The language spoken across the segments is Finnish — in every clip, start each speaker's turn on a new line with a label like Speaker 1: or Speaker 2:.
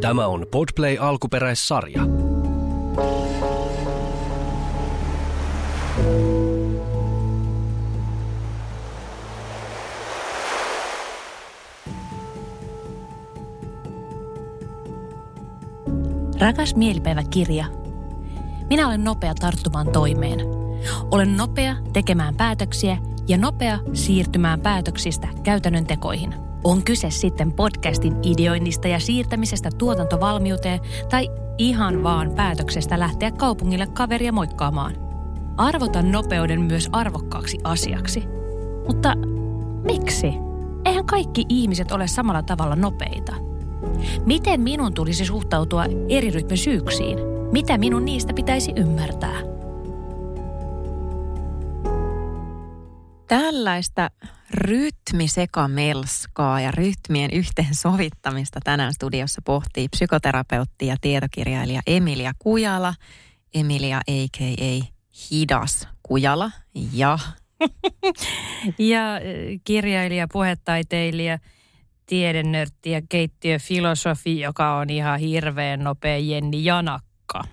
Speaker 1: Tämä on Podplay alkuperäissarja.
Speaker 2: Rakas mielipäiväkirja. Minä olen nopea tarttumaan toimeen. Olen nopea tekemään päätöksiä ja nopea siirtymään päätöksistä käytännön tekoihin. On kyse sitten podcastin ideoinnista ja siirtämisestä tuotantovalmiuteen tai ihan vaan päätöksestä lähteä kaupungille kaveria moikkaamaan. Arvotan nopeuden myös arvokkaaksi asiaksi. Mutta miksi? Eihän kaikki ihmiset ole samalla tavalla nopeita. Miten minun tulisi suhtautua eri rytmisyyksiin? Mitä minun niistä pitäisi ymmärtää?
Speaker 3: Tällaista rytmisekamelskaa ja rytmien yhteensovittamista tänään studiossa pohtii psykoterapeutti ja tietokirjailija Emilia Kujala. Emilia a.k.a. Hidas Kujala ja...
Speaker 2: ja äh, kirjailija, puhetaiteilija, tiedennörtti ja keittiöfilosofi, joka on ihan hirveän nopea Jenni Janakka.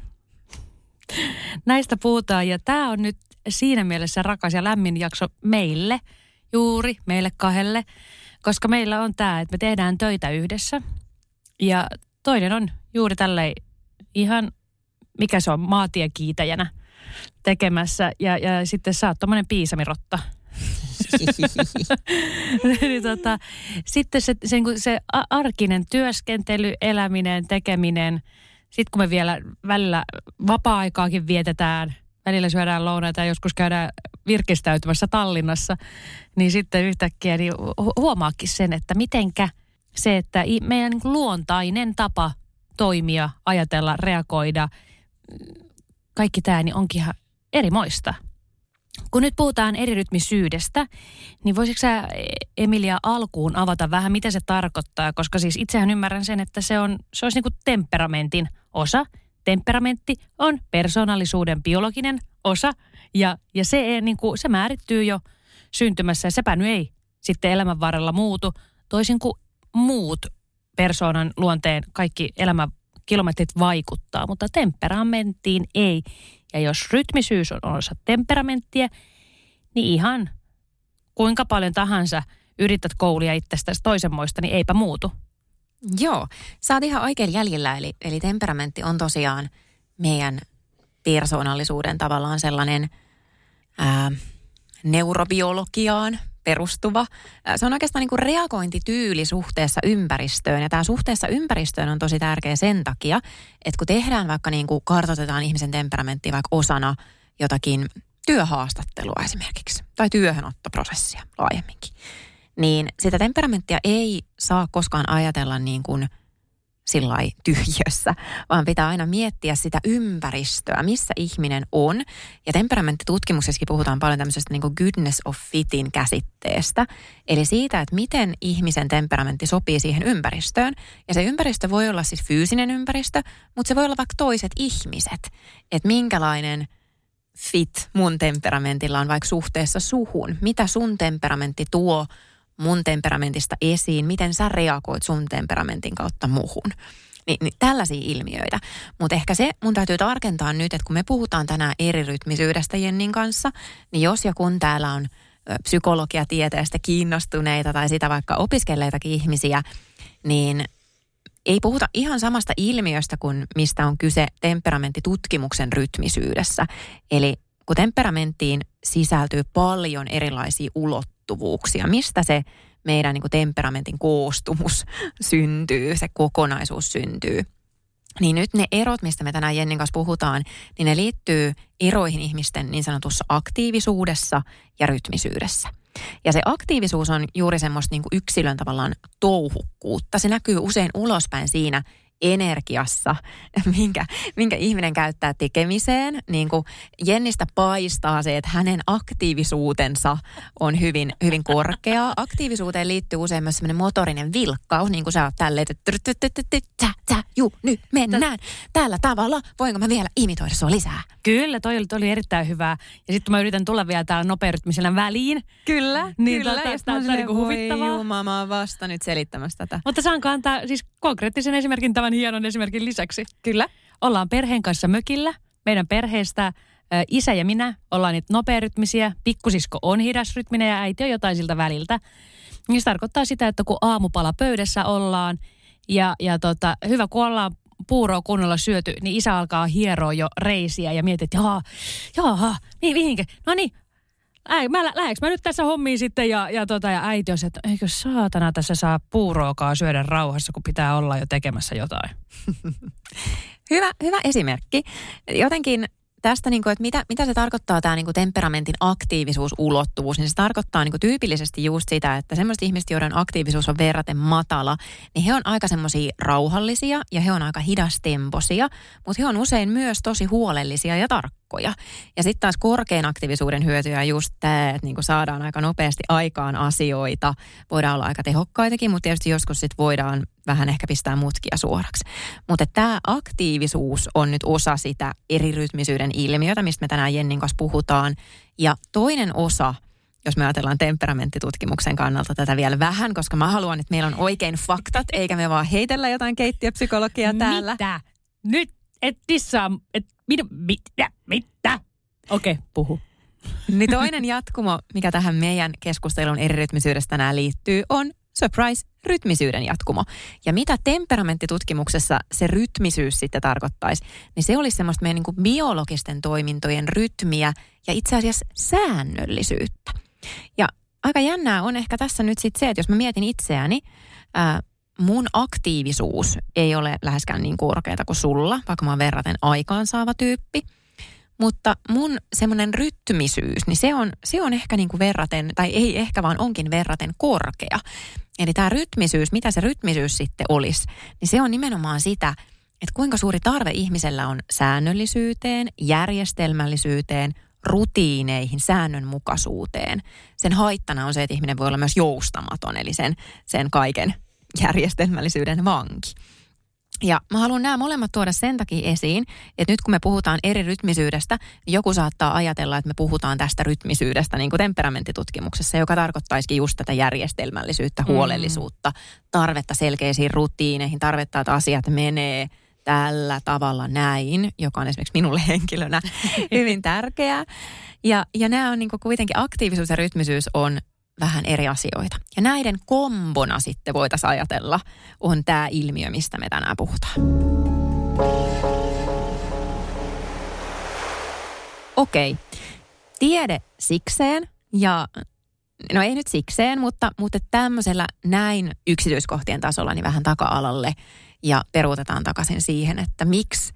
Speaker 2: Näistä puhutaan ja tämä on nyt siinä mielessä rakas ja lämmin jakso meille, juuri meille kahdelle, koska meillä on tämä, että me tehdään töitä yhdessä. Ja toinen on juuri tälleen ihan, mikä se on, maatiekiitäjänä tekemässä. Ja, ja sitten sä oot tommonen piisamirotta. niin tota, sitten se, se, se arkinen työskentely, eläminen, tekeminen, sitten kun me vielä välillä vapaa-aikaakin vietetään – välillä syödään lounaita ja joskus käydään virkistäytymässä Tallinnassa, niin sitten yhtäkkiä niin huomaakin sen, että mitenkä se, että meidän niin luontainen tapa toimia, ajatella, reagoida, kaikki tämä niin onkin ihan erimoista. Kun nyt puhutaan erirytmisyydestä, niin voisitko sä Emilia alkuun avata vähän, mitä se tarkoittaa? Koska siis itsehän ymmärrän sen, että se, on, se olisi niin kuin temperamentin osa – temperamentti on persoonallisuuden biologinen osa ja, ja se, niin kuin, se määrittyy jo syntymässä ja sepä nyt ei sitten elämän varrella muutu, toisin kuin muut persoonan luonteen kaikki elämän kilometrit vaikuttaa, mutta temperamenttiin ei. Ja jos rytmisyys on osa temperamenttia, niin ihan kuinka paljon tahansa yrität koulia itsestäsi toisenmoista, niin eipä muutu.
Speaker 3: Joo, sä oot ihan oikein jäljellä, eli, eli temperamentti on tosiaan meidän persoonallisuuden tavallaan sellainen ää, neurobiologiaan perustuva. Se on oikeastaan niin kuin reagointityyli suhteessa ympäristöön. Ja tämä suhteessa ympäristöön on tosi tärkeä sen takia, että kun tehdään vaikka niin kuin kartoitetaan ihmisen temperamenttia vaikka osana jotakin työhaastattelua esimerkiksi, tai työhönottoprosessia laajemminkin, niin sitä temperamenttia ei saa koskaan ajatella niin kuin sillä tyhjössä, vaan pitää aina miettiä sitä ympäristöä, missä ihminen on. Ja temperamenttitutkimuksessakin puhutaan paljon tämmöisestä niin goodness of fitin käsitteestä. Eli siitä, että miten ihmisen temperamentti sopii siihen ympäristöön. Ja se ympäristö voi olla siis fyysinen ympäristö, mutta se voi olla vaikka toiset ihmiset. Että minkälainen fit mun temperamentilla on vaikka suhteessa suhun. Mitä sun temperamentti tuo mun temperamentista esiin, miten sä reagoit sun temperamentin kautta muhun. Ni, niin tällaisia ilmiöitä. Mutta ehkä se mun täytyy tarkentaa nyt, että kun me puhutaan tänään eri rytmisyydestä Jennin kanssa, niin jos ja kun täällä on psykologiatieteestä kiinnostuneita tai sitä vaikka opiskelleitakin ihmisiä, niin ei puhuta ihan samasta ilmiöstä kuin mistä on kyse temperamenttitutkimuksen rytmisyydessä. Eli kun temperamenttiin sisältyy paljon erilaisia ulottuvuuksia, ulottuvuuksia, mistä se meidän niin kuin temperamentin koostumus syntyy, se kokonaisuus syntyy. Niin nyt ne erot, mistä me tänään Jennin kanssa puhutaan, niin ne liittyy eroihin ihmisten niin sanotussa aktiivisuudessa ja rytmisyydessä. Ja se aktiivisuus on juuri semmoista niin kuin yksilön tavallaan touhukkuutta. Se näkyy usein ulospäin siinä, energiassa, minkä, minkä ihminen käyttää tekemiseen. Niin kuin Jennistä paistaa se, että hänen aktiivisuutensa on hyvin, hyvin korkea. Aktiivisuuteen liittyy usein myös semmoinen motorinen vilkkaus, niin kuin sä oot tälleen, että juu, nyt mennään tällä tavalla. Voinko mä vielä imitoida sua lisää?
Speaker 2: Kyllä, toi oli, toi oli erittäin hyvää. Ja sitten mä yritän tulla vielä täällä nopearytmisellä väliin.
Speaker 3: Kyllä,
Speaker 2: niin
Speaker 3: kyllä.
Speaker 2: Tota, tämä on niinku huvittavaa.
Speaker 3: Jumma, mä oon vasta nyt selittämässä tätä.
Speaker 2: Mutta saanko antaa siis konkreettisen esimerkin tämän muutaman hienon esimerkin lisäksi.
Speaker 3: Kyllä.
Speaker 2: Ollaan perheen kanssa mökillä. Meidän perheestä isä ja minä ollaan niitä nopearytmisiä. Pikkusisko on hidasrytminen ja äiti on jotain siltä väliltä. Niin se tarkoittaa sitä, että kun aamupala pöydässä ollaan ja, ja tota, hyvä kun ollaan puuroa kunnolla syöty, niin isä alkaa hieroa jo reisiä ja mietit, että jaha, jaha, mihin, mihinkä? No niin, äi, mä, lähdekö mä nyt tässä hommiin sitten ja, ja, tota, ja äiti on se, että eikö saatana tässä saa puuroakaan syödä rauhassa, kun pitää olla jo tekemässä jotain.
Speaker 3: Hyvä, hyvä esimerkki. Jotenkin tästä, niin kuin, että mitä, mitä se tarkoittaa tämä niin kuin temperamentin aktiivisuusulottuvuus, niin se tarkoittaa niin kuin tyypillisesti just sitä, että semmoiset ihmiset, joiden aktiivisuus on verraten matala, niin he on aika semmoisia rauhallisia ja he on aika hidastemposia, mutta he on usein myös tosi huolellisia ja tarkkoja. Ja sitten taas korkean aktiivisuuden hyötyä just tämä, että niin kuin saadaan aika nopeasti aikaan asioita, voidaan olla aika tehokkaitakin, mutta tietysti joskus sitten voidaan vähän ehkä pistää mutkia suoraksi. Mutta tämä aktiivisuus on nyt osa sitä erirytmisyyden ilmiötä, mistä me tänään Jennin kanssa puhutaan. Ja toinen osa, jos me ajatellaan temperamenttitutkimuksen kannalta tätä vielä vähän, koska mä haluan, että meillä on oikein faktat, eikä me vaan heitellä jotain keittiöpsykologiaa täällä.
Speaker 2: Mitä? Nyt et dissaa, et mitä, mitä, mitä? Okei, okay, puhu.
Speaker 3: Niin toinen jatkumo, mikä tähän meidän keskustelun erirytmisyydestä tänään liittyy, on surprise, rytmisyyden jatkumo. Ja mitä temperamenttitutkimuksessa se rytmisyys sitten tarkoittaisi, niin se olisi semmoista meidän niin biologisten toimintojen rytmiä ja itse asiassa säännöllisyyttä. Ja aika jännää on ehkä tässä nyt sitten se, että jos mä mietin itseäni, ää, mun aktiivisuus ei ole läheskään niin korkeata kuin sulla, vaikka mä oon verraten aikaansaava tyyppi – mutta mun semmoinen rytmisyys, niin se on, se on ehkä niin kuin verraten, tai ei ehkä vaan onkin verraten korkea. Eli tämä rytmisyys, mitä se rytmisyys sitten olisi, niin se on nimenomaan sitä, että kuinka suuri tarve ihmisellä on säännöllisyyteen, järjestelmällisyyteen, rutiineihin, säännönmukaisuuteen. Sen haittana on se, että ihminen voi olla myös joustamaton, eli sen, sen kaiken järjestelmällisyyden vanki. Ja mä haluan nämä molemmat tuoda sen takia esiin, että nyt kun me puhutaan eri rytmisyydestä, joku saattaa ajatella, että me puhutaan tästä rytmisyydestä niin kuin temperamenttitutkimuksessa, joka tarkoittaisikin just tätä järjestelmällisyyttä, mm. huolellisuutta, tarvetta selkeisiin rutiineihin, tarvetta, että asiat menee tällä tavalla näin, joka on esimerkiksi minulle henkilönä hyvin tärkeää. Ja, ja nämä on niin kuitenkin aktiivisuus ja rytmisyys on vähän eri asioita. Ja näiden kombona sitten voitaisiin ajatella, on tämä ilmiö, mistä me tänään puhutaan. Okei. Okay. Tiede sikseen ja no ei nyt sikseen, mutta, mutta tämmöisellä näin yksityiskohtien tasolla niin vähän taka-alalle ja peruutetaan takaisin siihen, että miksi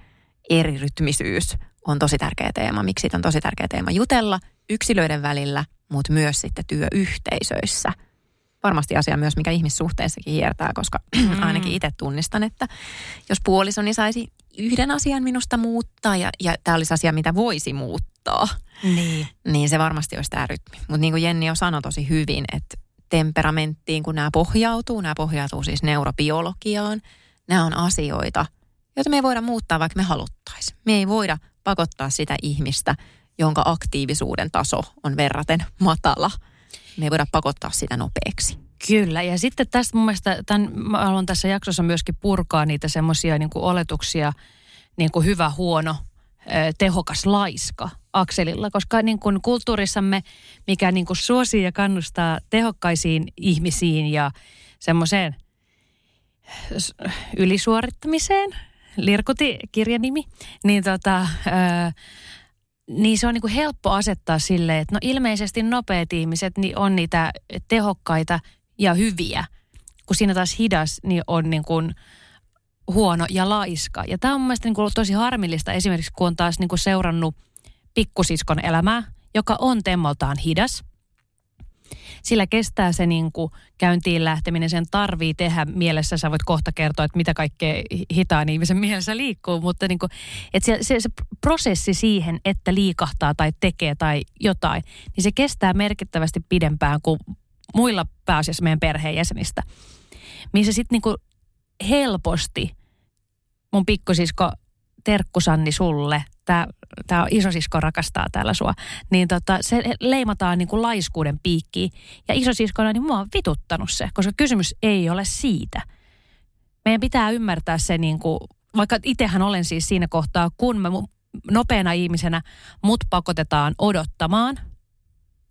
Speaker 3: erirytmisyys on tosi tärkeä teema, miksi siitä on tosi tärkeä teema jutella yksilöiden välillä mutta myös sitten työyhteisöissä. Varmasti asia myös, mikä ihmissuhteissakin hiertää, koska mm. ainakin itse tunnistan, että jos puolisoni saisi yhden asian minusta muuttaa ja, ja tämä olisi asia, mitä voisi muuttaa,
Speaker 2: niin,
Speaker 3: niin se varmasti olisi tämä rytmi. Mutta niin kuin Jenni jo sanoi tosi hyvin, että temperamenttiin, kun nämä pohjautuu, nämä pohjautuu siis neurobiologiaan, nämä on asioita, joita me ei voida muuttaa, vaikka me haluttaisiin. Me ei voida pakottaa sitä ihmistä jonka aktiivisuuden taso on verraten matala. Me ei voida pakottaa sitä nopeaksi.
Speaker 2: Kyllä, ja sitten tästä mun mielestä, tämän, mä haluan tässä jaksossa myöskin purkaa niitä semmoisia niin oletuksia, niin kuin hyvä, huono, tehokas, laiska akselilla, koska niin kuin kulttuurissamme, mikä niin kuin suosii ja kannustaa tehokkaisiin ihmisiin ja semmoiseen ylisuorittamiseen, Lirkuti kirjanimi, niin tota, niin se on niin kuin helppo asettaa sille, että no ilmeisesti nopeat ihmiset niin on niitä tehokkaita ja hyviä, kun siinä taas hidas niin on niin kuin huono ja laiska. Ja tämä on mielestäni niin tosi harmillista esimerkiksi, kun on taas niin kuin seurannut pikkusiskon elämää, joka on temmoltaan hidas – sillä kestää se niin kuin käyntiin lähteminen, sen tarvii tehdä mielessä. Sä voit kohta kertoa, että mitä kaikkea hitaan ihmisen mielessä liikkuu, mutta niin kuin, että se, se, se prosessi siihen, että liikahtaa tai tekee tai jotain, niin se kestää merkittävästi pidempään kuin muilla pääasiassa meidän perheenjäsenistä. Missä sitten niin helposti mun pikkusisko Terkkusanni sulle, tämä tää isosisko rakastaa täällä sua, niin tota, se leimataan niin kuin laiskuuden piikkiin. Ja isosiskona, niin mua on vituttanut se, koska kysymys ei ole siitä. meidän pitää ymmärtää se niin kuin, vaikka itsehän olen siis siinä kohtaa, kun mä nopeana ihmisenä mut pakotetaan odottamaan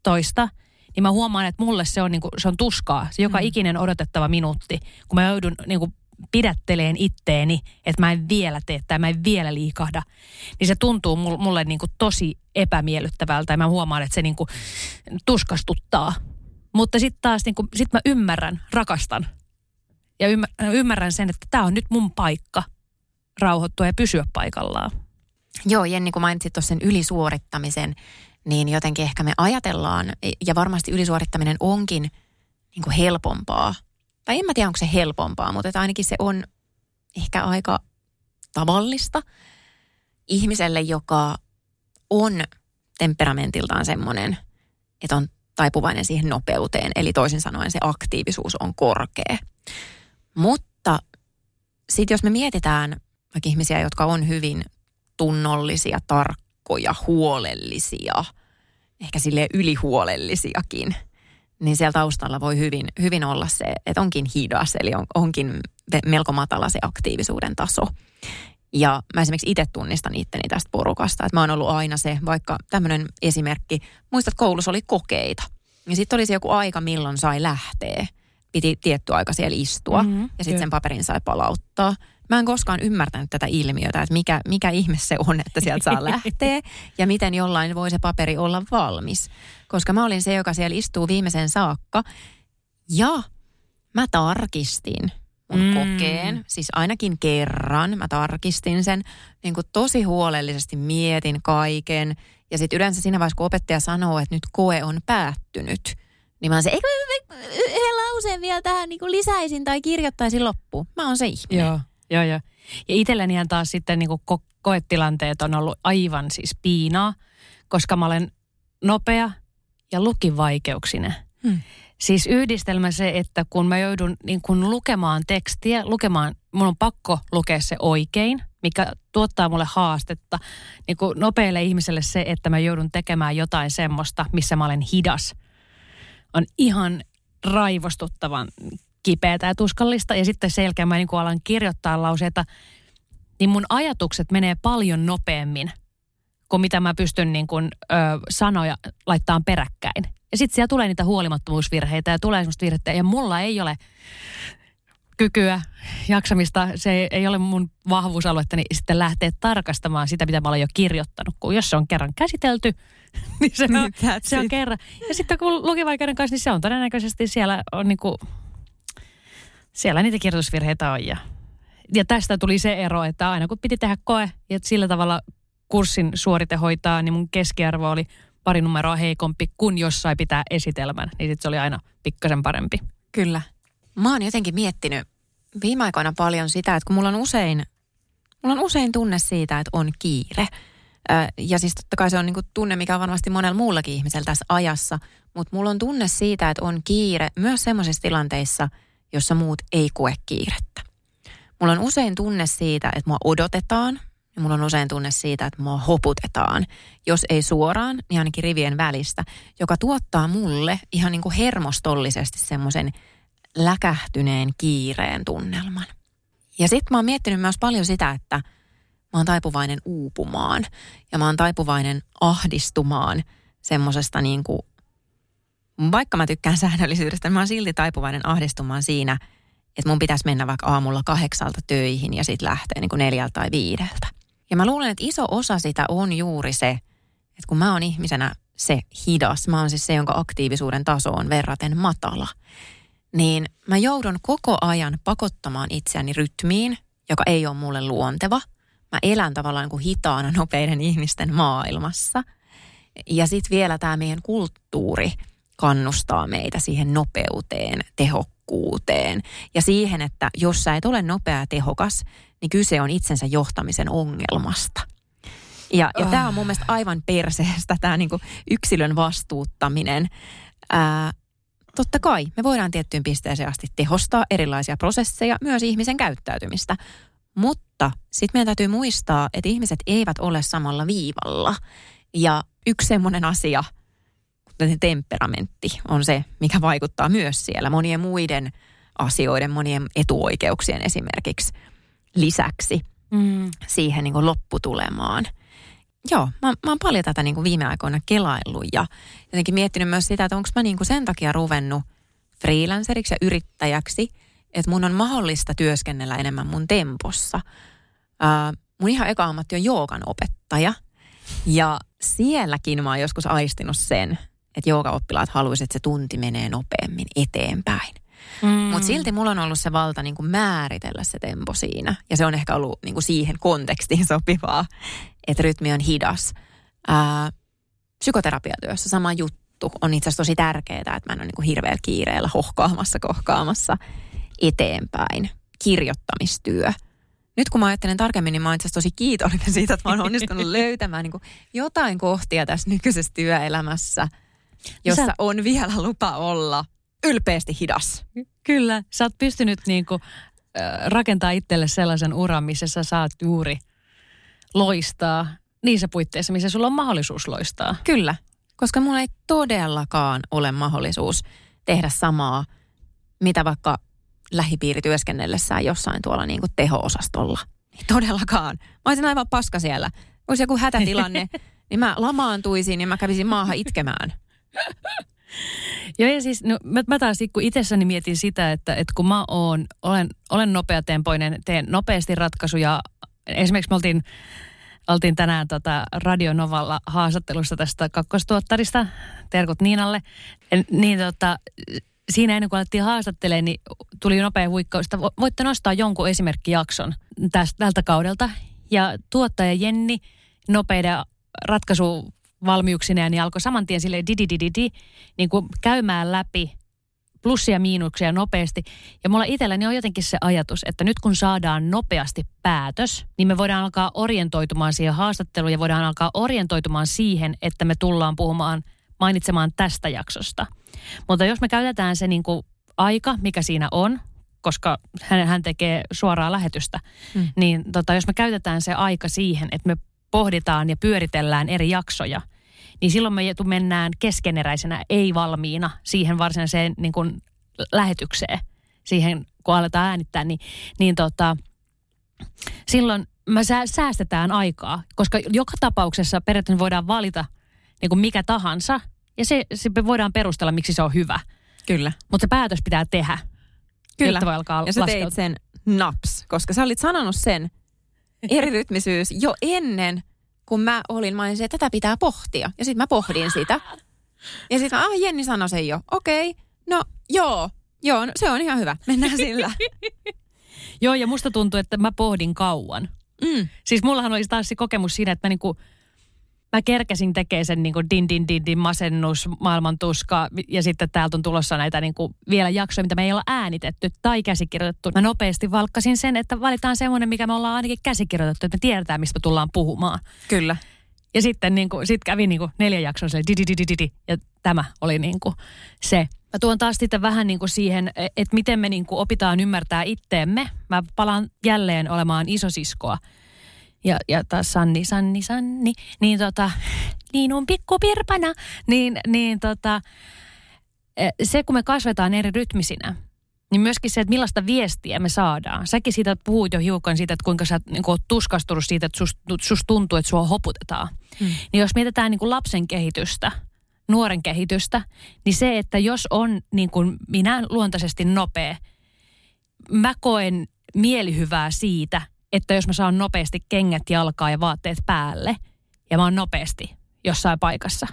Speaker 2: toista, niin mä huomaan, että mulle se on, niin kuin, se on tuskaa. Se joka mm. ikinen odotettava minuutti, kun mä joudun niin kuin, pidätteleen itteeni, että mä en vielä tee tai mä en vielä liikahda, niin se tuntuu mulle niin kuin tosi epämiellyttävältä ja mä huomaan, että se niin kuin tuskastuttaa. Mutta sitten taas niin kuin, sit mä ymmärrän, rakastan ja ymmärrän sen, että tämä on nyt mun paikka rauhoittua ja pysyä paikallaan.
Speaker 3: Joo, Jenni, kun mainitsit tuossa sen ylisuorittamisen, niin jotenkin ehkä me ajatellaan, ja varmasti ylisuorittaminen onkin niin kuin helpompaa. Tai en mä tiedä, onko se helpompaa, mutta ainakin se on ehkä aika tavallista ihmiselle, joka on temperamentiltaan semmoinen, että on taipuvainen siihen nopeuteen. Eli toisin sanoen se aktiivisuus on korkea. Mutta sitten jos me mietitään vaikka ihmisiä, jotka on hyvin tunnollisia, tarkkoja, huolellisia, ehkä sille ylihuolellisiakin, niin siellä taustalla voi hyvin, hyvin olla se, että onkin hidas, eli on, onkin melko matala se aktiivisuuden taso. Ja mä esimerkiksi itse tunnistan itteni tästä porukasta, että mä oon ollut aina se, vaikka tämmöinen esimerkki, muistat koulussa oli kokeita. Ja sitten oli se joku aika, milloin sai lähteä. Piti tietty aika siellä istua mm-hmm, ja sitten sen paperin sai palauttaa. Mä en koskaan ymmärtänyt tätä ilmiötä, että mikä, mikä ihme se on, että sieltä saa lähteä ja miten jollain voi se paperi olla valmis. Koska mä olin se, joka siellä istuu viimeisen saakka ja mä tarkistin mun mm. kokeen, siis ainakin kerran mä tarkistin sen, niin kuin tosi huolellisesti mietin kaiken. Ja sitten yleensä siinä vaiheessa, kun opettaja sanoo, että nyt koe on päättynyt, niin mä oon se, eikö yhden lauseen vielä tähän niin kuin lisäisin tai kirjoittaisin loppuun. Mä oon se ihminen.
Speaker 2: Joo. Joo, joo. Ja itsellänihän taas sitten niin kuin ko- koetilanteet on ollut aivan siis piinaa, koska mä olen nopea ja lukivaikeuksinen. Hmm. Siis yhdistelmä se, että kun mä joudun niin kun lukemaan tekstiä, lukemaan, mun on pakko lukea se oikein, mikä tuottaa mulle haastetta. Niin kuin nopealle ihmiselle se, että mä joudun tekemään jotain semmoista, missä mä olen hidas, on ihan raivostuttavan kipeätä ja tuskallista. Ja sitten sen jälkeen mä niin alan kirjoittaa lauseita, niin mun ajatukset menee paljon nopeammin kuin mitä mä pystyn niin kuin, ö, sanoja laittaa peräkkäin. Ja sitten siellä tulee niitä huolimattomuusvirheitä ja tulee semmoista virhettä. Ja mulla ei ole kykyä, jaksamista, se ei ole mun vahvuusaluetta, niin sitten lähtee tarkastamaan sitä, mitä mä olen jo kirjoittanut. Kun jos se on kerran käsitelty, niin se on, se on kerran. Ja sitten kun lukivaikeuden kanssa, niin se on todennäköisesti siellä on niin kuin siellä niitä kirjoitusvirheitä on. Ja, ja tästä tuli se ero, että aina kun piti tehdä koe ja sillä tavalla kurssin suorite hoitaa, niin mun keskiarvo oli pari numeroa heikompi kuin jos sai pitää esitelmän. Niin sit se oli aina pikkasen parempi.
Speaker 3: Kyllä. Mä oon jotenkin miettinyt viime aikoina paljon sitä, että kun mulla on usein, mulla on usein tunne siitä, että on kiire. Ja siis totta kai se on niinku tunne, mikä on varmasti monella muullakin ihmisellä tässä ajassa. Mutta mulla on tunne siitä, että on kiire myös semmoisissa tilanteissa – jossa muut ei koe kiirettä. Mulla on usein tunne siitä, että mua odotetaan ja mulla on usein tunne siitä, että mua hoputetaan. Jos ei suoraan, niin ainakin rivien välistä, joka tuottaa mulle ihan niin kuin hermostollisesti semmoisen läkähtyneen kiireen tunnelman. Ja sitten mä oon miettinyt myös paljon sitä, että mä oon taipuvainen uupumaan ja mä oon taipuvainen ahdistumaan semmoisesta niin kuin vaikka mä tykkään säännöllisyydestä, niin mä oon silti taipuvainen ahdistumaan siinä, että mun pitäisi mennä vaikka aamulla kahdeksalta töihin ja sitten lähteä niin kuin neljältä tai viideltä. Ja mä luulen, että iso osa sitä on juuri se, että kun mä oon ihmisenä se hidas, mä oon siis se, jonka aktiivisuuden taso on verraten matala, niin mä joudun koko ajan pakottamaan itseäni rytmiin, joka ei ole mulle luonteva. Mä elän tavallaan niin kuin hitaana nopeiden ihmisten maailmassa. Ja sitten vielä tämä meidän kulttuuri – kannustaa meitä siihen nopeuteen, tehokkuuteen ja siihen, että jos sä et ole nopea ja tehokas, niin kyse on itsensä johtamisen ongelmasta. Ja, ja oh. tämä on mun mielestä aivan perseestä, tämä niinku yksilön vastuuttaminen. Ää, totta kai me voidaan tiettyyn pisteeseen asti tehostaa erilaisia prosesseja, myös ihmisen käyttäytymistä. Mutta sitten meidän täytyy muistaa, että ihmiset eivät ole samalla viivalla. Ja yksi semmoinen asia – temperamentti on se, mikä vaikuttaa myös siellä monien muiden asioiden, monien etuoikeuksien esimerkiksi lisäksi
Speaker 2: Mm.
Speaker 3: siihen niin kuin lopputulemaan. Joo, mä, mä oon paljon tätä niin kuin viime aikoina kelaillut ja jotenkin miettinyt myös sitä, että onko mä niin kuin sen takia ruvennut freelanceriksi ja yrittäjäksi, että mun on mahdollista työskennellä enemmän mun tempossa. Ää, mun ihan eka ammatti on joogan opettaja ja sielläkin mä oon joskus aistinut sen, että joogaoppilaat haluaisivat, että se tunti menee nopeammin eteenpäin.
Speaker 2: Mm.
Speaker 3: Mutta silti mulla on ollut se valta niin kuin määritellä se tempo siinä. Ja se on ehkä ollut niin kuin siihen kontekstiin sopivaa, että rytmi on hidas. Ää, psykoterapiatyössä sama juttu on itse asiassa tosi tärkeää, että mä en ole niin kuin hirveällä kiireellä hohkaamassa, kohkaamassa eteenpäin. Kirjoittamistyö. Nyt kun mä ajattelen tarkemmin, niin mä oon itse tosi kiitollinen siitä, että mä oon onnistunut löytämään niin kuin jotain kohtia tässä nykyisessä työelämässä, jossa
Speaker 2: Sä-
Speaker 3: on vielä lupa olla ylpeästi hidas.
Speaker 2: Kyllä, sä oot pystynyt niinku, äh, rakentaa itselle sellaisen uran, missä sä saat juuri loistaa niissä puitteissa, missä sulla on mahdollisuus loistaa.
Speaker 3: Kyllä, koska mulla ei todellakaan ole mahdollisuus tehdä samaa, mitä vaikka lähipiirityöskennellessään jossain tuolla niin kuin teho-osastolla. Ei todellakaan. Mä olisin aivan paska siellä. Olisi joku hätätilanne, niin mä lamaantuisin ja mä kävisin maahan itkemään.
Speaker 2: Joo ja siis no, mä, mä taas kun itsessäni mietin sitä, että, että kun mä oon, olen, olen nopeatempoinen, teen nopeasti ratkaisuja. Esimerkiksi me oltiin, oltiin tänään tota Radio Novalla haastattelussa tästä kakkostuottarista, terkut Niinalle. Ja Niin tota, siinä ennen kuin alettiin haastattelemaan, niin tuli nopea huikkaus, että vo- voitte nostaa jonkun esimerkkijakson tästä, tältä kaudelta. Ja tuottaja Jenni nopeiden ratkaisuvalmiuksineen niin alkoi saman tien silleen dididididi, niin kuin käymään läpi plussia ja miinuksia nopeasti. Ja mulla itselläni on jotenkin se ajatus, että nyt kun saadaan nopeasti päätös, niin me voidaan alkaa orientoitumaan siihen haastatteluun ja voidaan alkaa orientoitumaan siihen, että me tullaan puhumaan, mainitsemaan tästä jaksosta. Mutta jos me käytetään se niin kuin aika, mikä siinä on, koska hän, hän tekee suoraa lähetystä,
Speaker 3: mm.
Speaker 2: niin tota, jos me käytetään se aika siihen, että me pohditaan ja pyöritellään eri jaksoja, niin silloin me mennään keskeneräisenä, ei valmiina siihen varsinaiseen niin kuin lähetykseen, siihen kun aletaan äänittää, niin, niin tota, silloin me sää- säästetään aikaa, koska joka tapauksessa periaatteessa voidaan valita niin kuin mikä tahansa, ja se, se voidaan perustella, miksi se on hyvä.
Speaker 3: Kyllä.
Speaker 2: Mutta se päätös pitää tehdä,
Speaker 3: Kyllä.
Speaker 2: jotta voi alkaa
Speaker 3: Ja sä teit sen naps, koska sä olit sanonut sen erirytmisyys jo ennen, kun mä olin, mä olin se, että tätä pitää pohtia. Ja sitten mä pohdin sitä. Ja sitten ah, Jenni sanoi sen jo. Okei, no joo, joo, no, se on ihan hyvä. Mennään sillä.
Speaker 2: Joo, ja musta tuntuu, että mä pohdin kauan.
Speaker 3: Mm.
Speaker 2: Siis mullahan oli taas se kokemus siinä, että mä niinku, mä kerkesin tekemään sen niinku din din din din masennus, maailman tuska ja sitten täältä on tulossa näitä niinku vielä jaksoja, mitä me ei olla äänitetty tai käsikirjoitettu. Mä nopeasti valkkasin sen, että valitaan semmoinen, mikä me ollaan ainakin käsikirjoitettu, että me tiedetään, mistä me tullaan puhumaan.
Speaker 3: Kyllä.
Speaker 2: Ja sitten niin kuin, sit kävi niin kuin neljä jaksoa sille di, di, di, di, di, di, ja tämä oli niin kuin se. Mä tuon taas sitten vähän niin kuin siihen, että miten me niin kuin opitaan ymmärtää itteemme. Mä palaan jälleen olemaan isosiskoa. Ja, ja taas Sanni, Sanni, Sanni, niin tota, niin on pikkupirpana, niin, niin tota, eh, se kun me kasvetaan eri rytmisinä, niin myöskin se, että millaista viestiä me saadaan. Säkin siitä puhuit jo hiukan siitä, että kuinka sä niin oot tuskastunut siitä, että susta sus tuntuu, että sua hoputetaan.
Speaker 3: Mm.
Speaker 2: Niin jos mietitään niin kuin lapsen kehitystä, nuoren kehitystä, niin se, että jos on niin kuin minä luontaisesti nopea, mä koen mielihyvää siitä, että jos mä saan nopeasti kengät jalkaa ja vaatteet päälle, ja mä oon nopeasti jossain paikassa,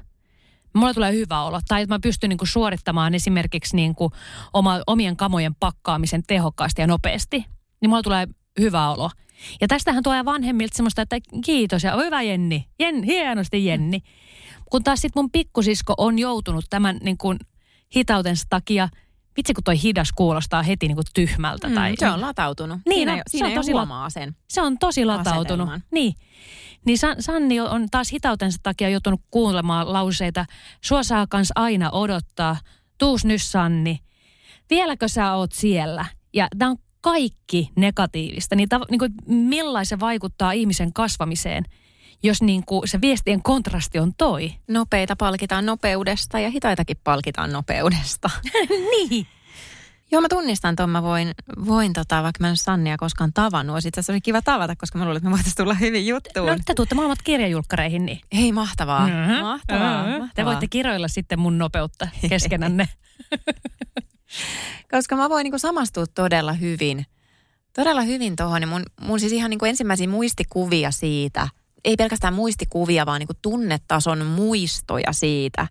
Speaker 2: mulla tulee hyvä olo. Tai että mä pystyn niin kuin suorittamaan esimerkiksi niin kuin oma, omien kamojen pakkaamisen tehokkaasti ja nopeasti, niin mulla tulee hyvä olo. Ja tästähän tulee vanhemmilta semmoista, että kiitos ja hyvä Jenni, Jen, hienosti Jenni. Kun taas sitten mun pikkusisko on joutunut tämän niin kuin hitautensa takia, vitsi kun toi hidas kuulostaa heti niin kuin tyhmältä.
Speaker 3: Mm,
Speaker 2: tai,
Speaker 3: se on latautunut.
Speaker 2: Niin
Speaker 3: siinä
Speaker 2: on,
Speaker 3: jo,
Speaker 2: se
Speaker 3: siinä
Speaker 2: on tosi
Speaker 3: huomaa sen.
Speaker 2: se on tosi latautunut.
Speaker 3: Asetelman.
Speaker 2: Niin. Niin San, Sanni on taas hitautensa takia joutunut kuulemaan lauseita. Sua saa kans aina odottaa. Tuus nyt Sanni. Vieläkö sä oot siellä? Ja tämä on kaikki negatiivista. Niin, tav- niin kuin, millaisen se vaikuttaa ihmisen kasvamiseen, jos niin kuin se viestien kontrasti on toi.
Speaker 3: Nopeita palkitaan nopeudesta ja hitaitakin palkitaan nopeudesta.
Speaker 2: niin.
Speaker 3: Joo, mä tunnistan tuon. Mä voin, voin tota, vaikka mä en Sannia koskaan tavannut. Olisi itse asiassa oli kiva tavata, koska mä luulen, että me voitaisiin tulla hyvin juttuun.
Speaker 2: No te tuutte molemmat kirjajulkkareihin, niin.
Speaker 3: Hei, mahtavaa.
Speaker 2: Mhm.
Speaker 3: Mahtavaa,
Speaker 2: Mhm.
Speaker 3: mahtavaa.
Speaker 2: Te voitte kiroilla sitten mun nopeutta keskenänne.
Speaker 3: Koska mä voin niinku samastua todella hyvin. Todella hyvin tuohon. Mun, mun siis ihan niinku ensimmäisiä muistikuvia siitä, ei pelkästään muistikuvia, vaan niinku tunnetason muistoja siitä,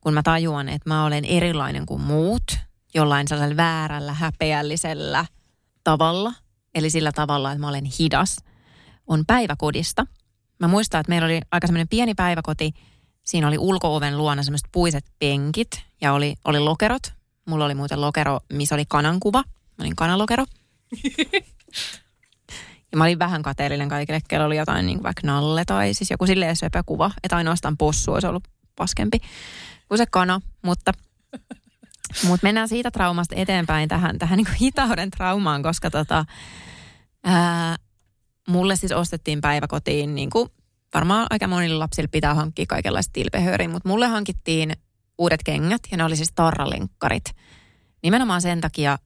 Speaker 3: kun mä tajuan, että mä olen erilainen kuin muut jollain sellaisella väärällä, häpeällisellä tavalla. Eli sillä tavalla, että mä olen hidas. On päiväkodista. Mä muistan, että meillä oli aika semmoinen pieni päiväkoti. Siinä oli ulkooven luona semmoiset puiset penkit ja oli, oli lokerot. Mulla oli muuten lokero, missä oli kanankuva. Mä olin kanalokero. Ja mä olin vähän kateellinen kaikille, kello oli jotain niin kuin vaikka nalle tai siis joku silleen söpö kuva, että ainoastaan possu olisi ollut paskempi kuin se kana, mutta mutta mennään siitä traumasta eteenpäin tähän, tähän niin hitauden traumaan, koska tota, ää, mulle siis ostettiin päiväkotiin, niin kuin varmaan aika monille lapsille pitää hankkia kaikenlaista tilpehööriä, mutta mulle hankittiin uudet kengät ja ne oli siis tarralenkkarit. Nimenomaan sen takia,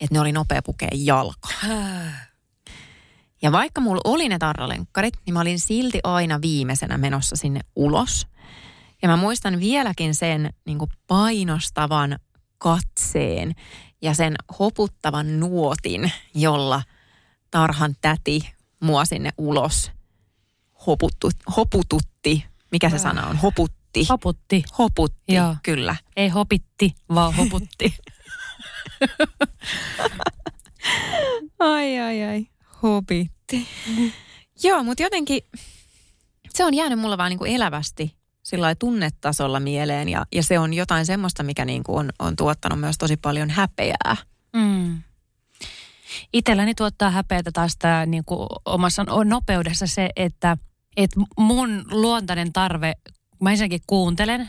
Speaker 3: että ne oli nopea pukea jalkaan. Ja vaikka mulla oli ne tarralenkkarit, niin mä olin silti aina viimeisenä menossa sinne ulos. Ja mä muistan vieläkin sen niin kuin painostavan katseen ja sen hoputtavan nuotin, jolla tarhan täti mua sinne ulos hoputtu, hopututti. Mikä se sana on? Hoputti.
Speaker 2: Hoputti.
Speaker 3: Hoputti,
Speaker 2: Joo.
Speaker 3: kyllä.
Speaker 2: Ei hopitti, vaan hoputti.
Speaker 3: Ai, ai, ai. Hobitti. Joo, mutta jotenkin se on jäänyt mulla vaan niin kuin elävästi sillä tunnetasolla mieleen ja, ja se on jotain semmoista, mikä niin kuin on, on tuottanut myös tosi paljon häpeää.
Speaker 2: Mm. Itselläni tuottaa häpeätä taas tämä niin kuin omassa nopeudessa se, että, että mun luontainen tarve, mä ensinnäkin kuuntelen,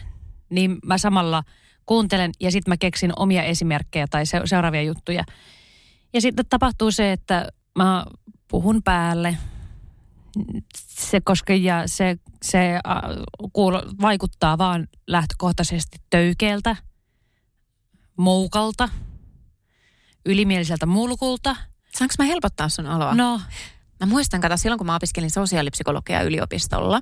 Speaker 2: niin mä samalla kuuntelen ja sitten mä keksin omia esimerkkejä tai se, seuraavia juttuja. Ja sitten tapahtuu se, että mä puhun päälle. Se, koska ja se, se kuulo, vaikuttaa vaan lähtökohtaisesti töykeältä, moukalta, ylimieliseltä mulkulta.
Speaker 3: Saanko mä helpottaa sun oloa?
Speaker 2: No,
Speaker 3: Mä muistan, kato, silloin kun mä opiskelin sosiaalipsykologiaa yliopistolla,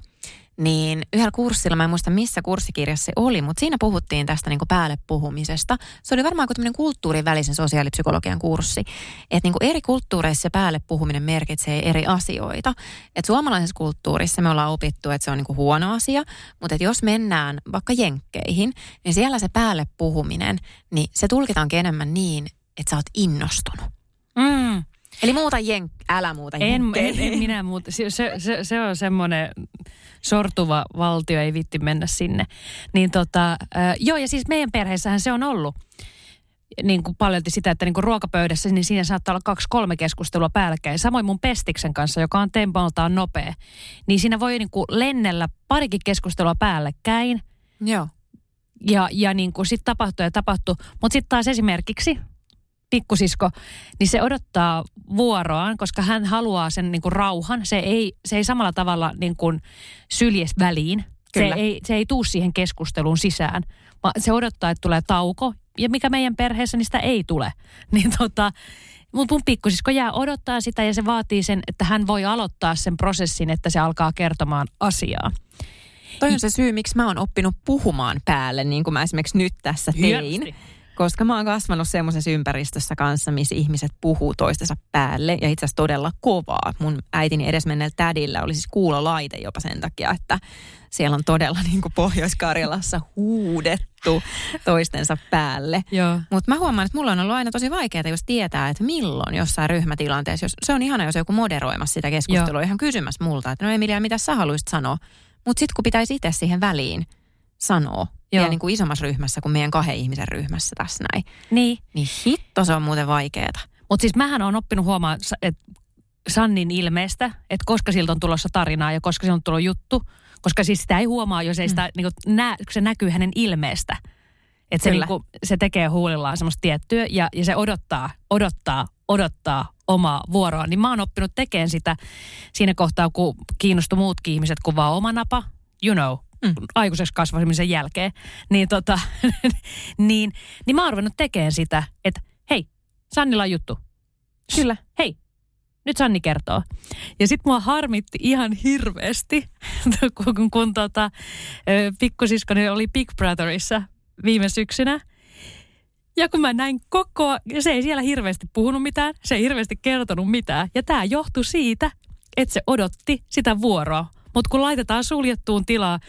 Speaker 3: niin yhdellä kurssilla, mä en muista missä kurssikirjassa se oli, mutta siinä puhuttiin tästä niin päälle puhumisesta. Se oli varmaan kuin tämmöinen kulttuurin välisen sosiaalipsykologian kurssi. Että niin eri kulttuureissa päälle puhuminen merkitsee eri asioita. Että suomalaisessa kulttuurissa me ollaan opittu, että se on niin kuin huono asia, mutta että jos mennään vaikka jenkkeihin, niin siellä se päälle puhuminen, niin se tulkitaankin enemmän niin, että sä oot innostunut.
Speaker 2: mm,
Speaker 3: Eli muuta jenk, älä muuta
Speaker 2: en, en, en minä muuta. Se, se, se, se on semmoinen sortuva valtio, ei vitti mennä sinne. Niin tota, äh, joo, ja siis meidän perheessähän se on ollut niin kuin paljolti sitä, että niin kuin ruokapöydässä, niin siinä saattaa olla kaksi-kolme keskustelua päällekkäin. Samoin mun pestiksen kanssa, joka on tempoltaan nopea. Niin siinä voi niin kuin lennellä parikin keskustelua päällekkäin.
Speaker 3: Joo.
Speaker 2: Ja, ja niin kuin sitten tapahtuu ja tapahtuu. Mutta sitten taas esimerkiksi pikkusisko, niin se odottaa vuoroaan, koska hän haluaa sen niin kuin rauhan. Se ei, se ei samalla tavalla niin kuin syljes väliin. Se ei, se ei tuu siihen keskusteluun sisään, vaan se odottaa, että tulee tauko. Ja mikä meidän perheessä, niin sitä ei tule. Niin tota, mutta mun pikkusisko jää odottaa sitä ja se vaatii sen, että hän voi aloittaa sen prosessin, että se alkaa kertomaan asiaa.
Speaker 3: Toi on se syy, miksi mä oon oppinut puhumaan päälle, niin kuin mä esimerkiksi nyt tässä tein.
Speaker 2: Hienosti.
Speaker 3: Koska mä oon kasvanut semmoisessa ympäristössä kanssa, missä ihmiset puhuu toistensa päälle ja itse asiassa todella kovaa. Mun äitini edesmenneellä tädillä oli siis kuulolaite jopa sen takia, että siellä on todella niin kuin Pohjois-Karjalassa huudettu toistensa päälle. Mutta mä huomaan, että mulla on ollut aina tosi vaikeaa, jos tietää, että milloin jossain ryhmätilanteessa, jos, se on ihana, jos joku moderoimassa sitä keskustelua,
Speaker 2: Joo.
Speaker 3: ihan kysymässä multa, että no Emilia, mitä sä haluaisit sanoa? Mutta sitten kun pitäisi itse siihen väliin sanoa,
Speaker 2: Joo.
Speaker 3: vielä niin kuin isommassa ryhmässä kuin meidän kahden ihmisen ryhmässä tässä näin,
Speaker 2: Niin.
Speaker 3: niin hitto se on muuten vaikeeta.
Speaker 2: Mutta siis mähän on oppinut huomaa, että Sannin ilmeestä, että koska siltä on tulossa tarinaa ja koska se on tullut juttu. Koska siis sitä ei huomaa, jos ei sitä, mm. niin kuin, nä, se näkyy hänen ilmeestä. Että se, niin kuin, se tekee huulillaan semmoista tiettyä ja, ja se odottaa, odottaa, odottaa omaa vuoroa. Niin mä oon oppinut tekemään sitä siinä kohtaa, kun kiinnostu muutkin ihmiset kuin vaan oma napa. You know,
Speaker 3: Mm.
Speaker 2: aikuiseksi kasvamisen jälkeen. Niin, tota, niin, niin mä oon ruvennut tekemään sitä, että hei, Sannilla on juttu.
Speaker 3: Kyllä.
Speaker 2: Hei, nyt Sanni kertoo. Ja sitten mua harmitti ihan hirveästi, kun, kun, kun tota, pikkusiskoni oli Big Brotherissa viime syksynä. Ja kun mä näin koko, se ei siellä hirveästi puhunut mitään, se ei hirveästi kertonut mitään. Ja tämä johtui siitä, että se odotti sitä vuoroa. Mutta kun laitetaan suljettuun tilaa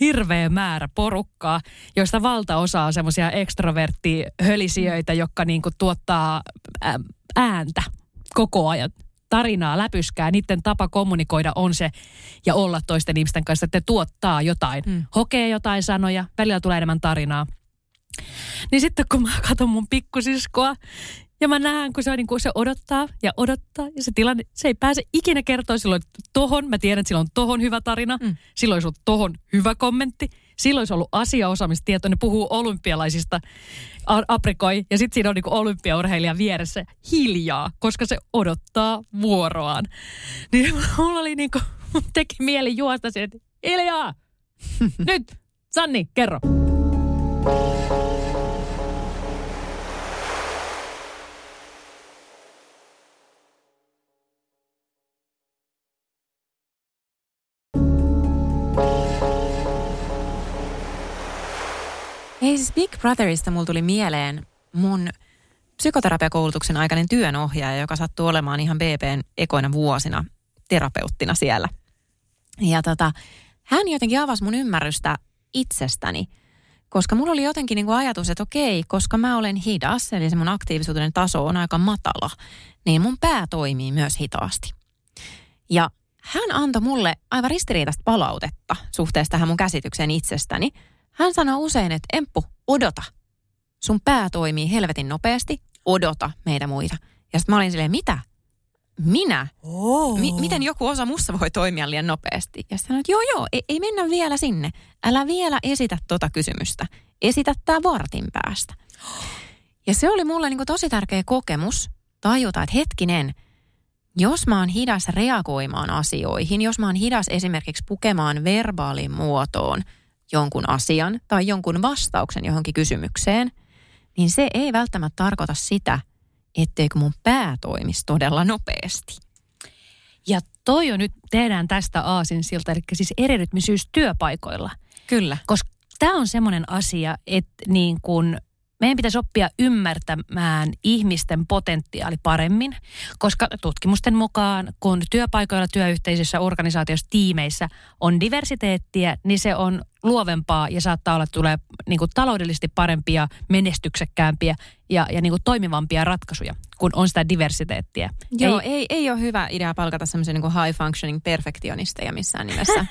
Speaker 2: hirveä määrä porukkaa, joista valtaosa on semmoisia ekstroverttihölisijöitä, jotka niinku tuottaa ääntä koko ajan tarinaa, läpyskää. Niiden tapa kommunikoida on se ja olla toisten ihmisten kanssa, että tuottaa jotain, mm. hokee jotain sanoja, välillä tulee enemmän tarinaa. Niin sitten kun mä katson mun pikkusiskoa ja mä näen, kun se, on, niin kuin se odottaa ja odottaa ja se tilanne, se ei pääse ikinä kertoa silloin tohon. Mä tiedän, että silloin on tohon hyvä tarina, mm. silloin olisi ollut tohon hyvä kommentti. Silloin olisi ollut asiaosaamistieto, ne puhuu olympialaisista, aprikoi, ja sitten siinä on niinku olympiaurheilija vieressä hiljaa, koska se odottaa vuoroaan. Niin mulla oli niinku, teki mieli juosta siihen, että hiljaa! Nyt, Sanni, kerro.
Speaker 3: Ei siis Big Brotherista mulla tuli mieleen mun psykoterapiakoulutuksen aikainen työnohjaaja, joka sattuu olemaan ihan BPn ekoina vuosina terapeuttina siellä. Ja tota, hän jotenkin avasi mun ymmärrystä itsestäni, koska mulla oli jotenkin niin kuin ajatus, että okei, koska mä olen hidas, eli se mun aktiivisuuden taso on aika matala, niin mun pää toimii myös hitaasti. Ja hän antoi mulle aivan ristiriitaista palautetta suhteessa tähän mun käsitykseen itsestäni – hän sanoo usein, että Emppu, odota. Sun pää toimii helvetin nopeasti, odota meitä muita. Ja sitten mä olin silleen, mitä? Minä? Oh. M- miten joku osa musta voi toimia liian nopeasti? Ja sanoin, että joo joo, ei, ei mennä vielä sinne. Älä vielä esitä tota kysymystä. Esitä tää vartin päästä. Ja se oli mulle niin tosi tärkeä kokemus tajuta, että hetkinen, jos mä oon hidas reagoimaan asioihin, jos mä oon hidas esimerkiksi pukemaan verbaalin muotoon – jonkun asian tai jonkun vastauksen johonkin kysymykseen, niin se ei välttämättä tarkoita sitä, etteikö mun pää toimisi todella nopeasti.
Speaker 2: Ja toi on nyt, tehdään tästä aasin siltä, eli siis erirytmisyys työpaikoilla.
Speaker 3: Kyllä.
Speaker 2: Koska tämä on semmoinen asia, että niin kun meidän pitäisi oppia ymmärtämään ihmisten potentiaali paremmin, koska tutkimusten mukaan, kun työpaikoilla, työyhteisöissä, organisaatioissa, tiimeissä on diversiteettiä, niin se on luovempaa ja saattaa olla, että tulee niin kuin taloudellisesti parempia, menestyksekkäämpiä ja, ja niin kuin toimivampia ratkaisuja, kun on sitä diversiteettiä.
Speaker 3: Joo, ei, ei, ei ole hyvä idea palkata semmoisia niin high functioning perfektionisteja missään nimessä.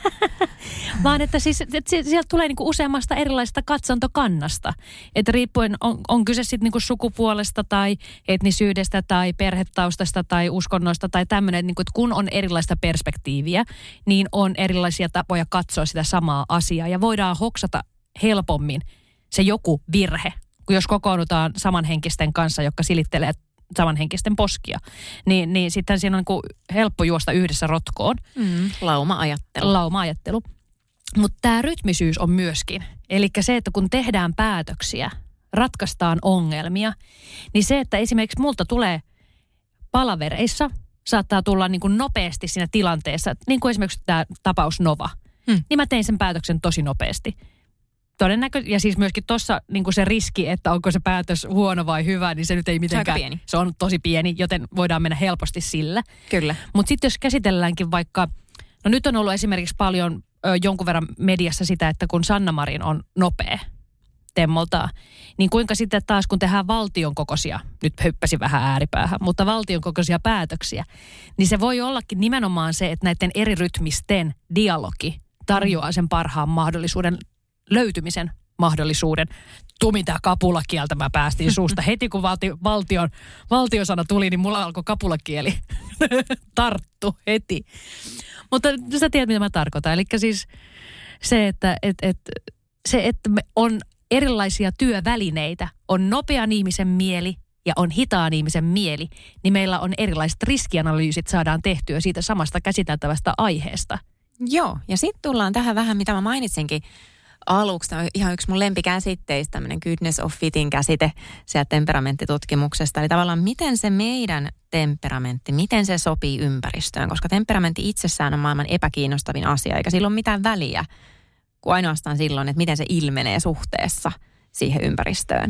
Speaker 2: Vaan että siis että sieltä tulee niin kuin useammasta erilaisesta katsontokannasta. Että riippuen on, on kyse sitten niin kuin sukupuolesta tai etnisyydestä tai perhetaustasta tai uskonnoista tai tämmöinen, niin kuin, että kun on erilaista perspektiiviä, niin on erilaisia tapoja katsoa sitä samaa asiaa. Ja voidaan hoksata helpommin se joku virhe, jos kokoonnutaan samanhenkisten kanssa, jotka silittelee samanhenkisten poskia, niin, niin sitten siinä on niin helppo juosta yhdessä rotkoon.
Speaker 3: Mm, lauma-ajattelu.
Speaker 2: Lauma-ajattelu. Mutta tämä rytmisyys on myöskin. Eli se, että kun tehdään päätöksiä, ratkaistaan ongelmia, niin se, että esimerkiksi multa tulee palavereissa, saattaa tulla niin kuin nopeasti siinä tilanteessa, niin kuin esimerkiksi tämä tapaus Nova – Hmm. Niin mä tein sen päätöksen tosi nopeasti. Todennäköisesti, ja siis myöskin tuossa niin se riski, että onko se päätös huono vai hyvä, niin se nyt ei mitenkään.
Speaker 3: Se on, pieni.
Speaker 2: se on tosi pieni, joten voidaan mennä helposti sillä.
Speaker 3: Kyllä.
Speaker 2: Mutta sitten jos käsitelläänkin vaikka, no nyt on ollut esimerkiksi paljon ö, jonkun verran mediassa sitä, että kun Sanna Marin on nopea, Temmolta, niin kuinka sitten taas kun tehdään valtion kokoisia, nyt hyppäsi vähän ääripäähän, mutta valtion kokoisia päätöksiä, niin se voi ollakin nimenomaan se, että näiden eri rytmisten dialogi tarjoaa sen parhaan mahdollisuuden löytymisen mahdollisuuden. Tumita kapulakieltä mä päästiin suusta. Heti kun valti, valtion, valtiosana tuli, niin mulla alkoi kapulakieli tarttu heti. Mutta sä tiedät, mitä mä tarkoitan. Eli siis se, että et, et, se, että me on erilaisia työvälineitä, on nopean ihmisen mieli ja on hitaan ihmisen mieli, niin meillä on erilaiset riskianalyysit saadaan tehtyä siitä samasta käsiteltävästä aiheesta –
Speaker 3: Joo, ja sitten tullaan tähän vähän, mitä mä mainitsinkin aluksi. Tämä on ihan yksi mun lempikäsitteistä, tämmöinen goodness of fitin käsite sieltä temperamenttitutkimuksesta. Eli tavallaan miten se meidän temperamentti, miten se sopii ympäristöön, koska temperamentti itsessään on maailman epäkiinnostavin asia, eikä sillä ole mitään väliä kuin ainoastaan silloin, että miten se ilmenee suhteessa siihen ympäristöön.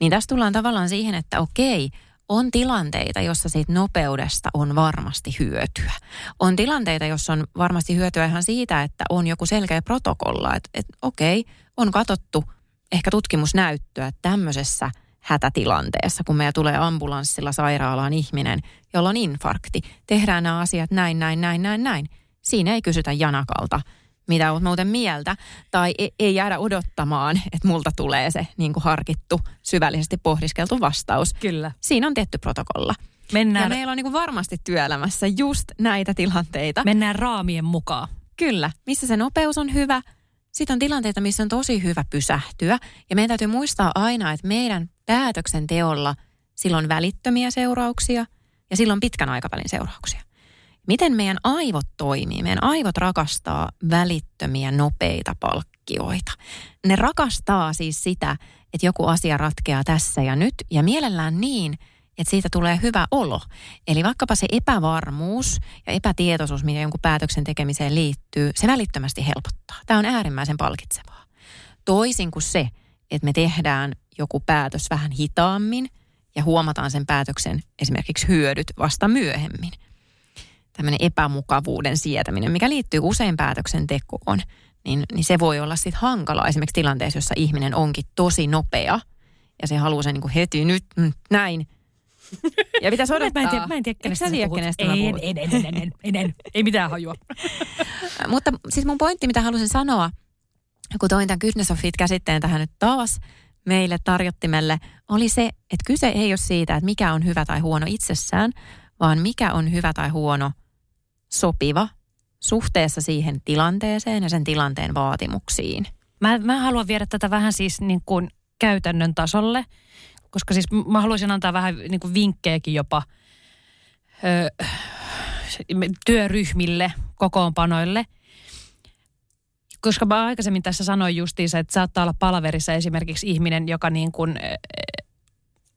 Speaker 3: Niin tässä tullaan tavallaan siihen, että okei, on tilanteita, jossa siitä nopeudesta on varmasti hyötyä. On tilanteita, jossa on varmasti hyötyä ihan siitä, että on joku selkeä protokolla, että, että okei, on katsottu ehkä tutkimusnäyttöä tämmöisessä hätätilanteessa, kun meillä tulee ambulanssilla sairaalaan ihminen, jolla on infarkti. Tehdään nämä asiat näin, näin, näin, näin, näin. Siinä ei kysytä janakalta, mitä olet muuten mieltä, tai ei, ei jäädä odottamaan, että multa tulee se niin kuin harkittu, syvällisesti pohdiskeltu vastaus.
Speaker 2: Kyllä.
Speaker 3: Siinä on tietty protokolla.
Speaker 2: Mennään,
Speaker 3: Ja meillä on niin kuin varmasti työelämässä just näitä tilanteita.
Speaker 2: mennään raamien mukaan.
Speaker 3: Kyllä, missä se nopeus on hyvä. Sitten on tilanteita, missä on tosi hyvä pysähtyä. Ja meidän täytyy muistaa aina, että meidän päätöksenteolla sillä on välittömiä seurauksia ja sillä on pitkän aikavälin seurauksia. Miten meidän aivot toimii? Meidän aivot rakastaa välittömiä, nopeita palkkioita. Ne rakastaa siis sitä, että joku asia ratkeaa tässä ja nyt ja mielellään niin, että siitä tulee hyvä olo. Eli vaikkapa se epävarmuus ja epätietoisuus, mitä jonkun päätöksen tekemiseen liittyy, se välittömästi helpottaa. Tämä on äärimmäisen palkitsevaa. Toisin kuin se, että me tehdään joku päätös vähän hitaammin ja huomataan sen päätöksen esimerkiksi hyödyt vasta myöhemmin. Tämmöinen epämukavuuden sietäminen, mikä liittyy usein päätöksentekoon, niin, niin se voi olla sitten hankala esimerkiksi tilanteessa, jossa ihminen onkin tosi nopea ja se haluaa sen niin kuin heti nyt, mm, näin. Ja pitäisi odottaa.
Speaker 2: Mä en tiedä, mä en tiedä kenestä
Speaker 3: tiedä, kenestä mä
Speaker 2: en, en, en, en, en, en, en, ei mitään hajua.
Speaker 3: Mutta siis mun pointti, mitä halusin sanoa, kun toin tämän Goodness of Fit-käsitteen tähän nyt taas meille tarjottimelle, oli se, että kyse ei ole siitä, että mikä on hyvä tai huono itsessään, vaan mikä on hyvä tai huono sopiva suhteessa siihen tilanteeseen ja sen tilanteen vaatimuksiin.
Speaker 2: Mä, mä haluan viedä tätä vähän siis niin kuin käytännön tasolle, koska siis mä haluaisin antaa vähän niin kuin vinkkejäkin jopa ö, työryhmille, kokoonpanoille. Koska mä aikaisemmin tässä sanoin justiinsa, että saattaa olla palaverissa esimerkiksi ihminen, joka niin kuin,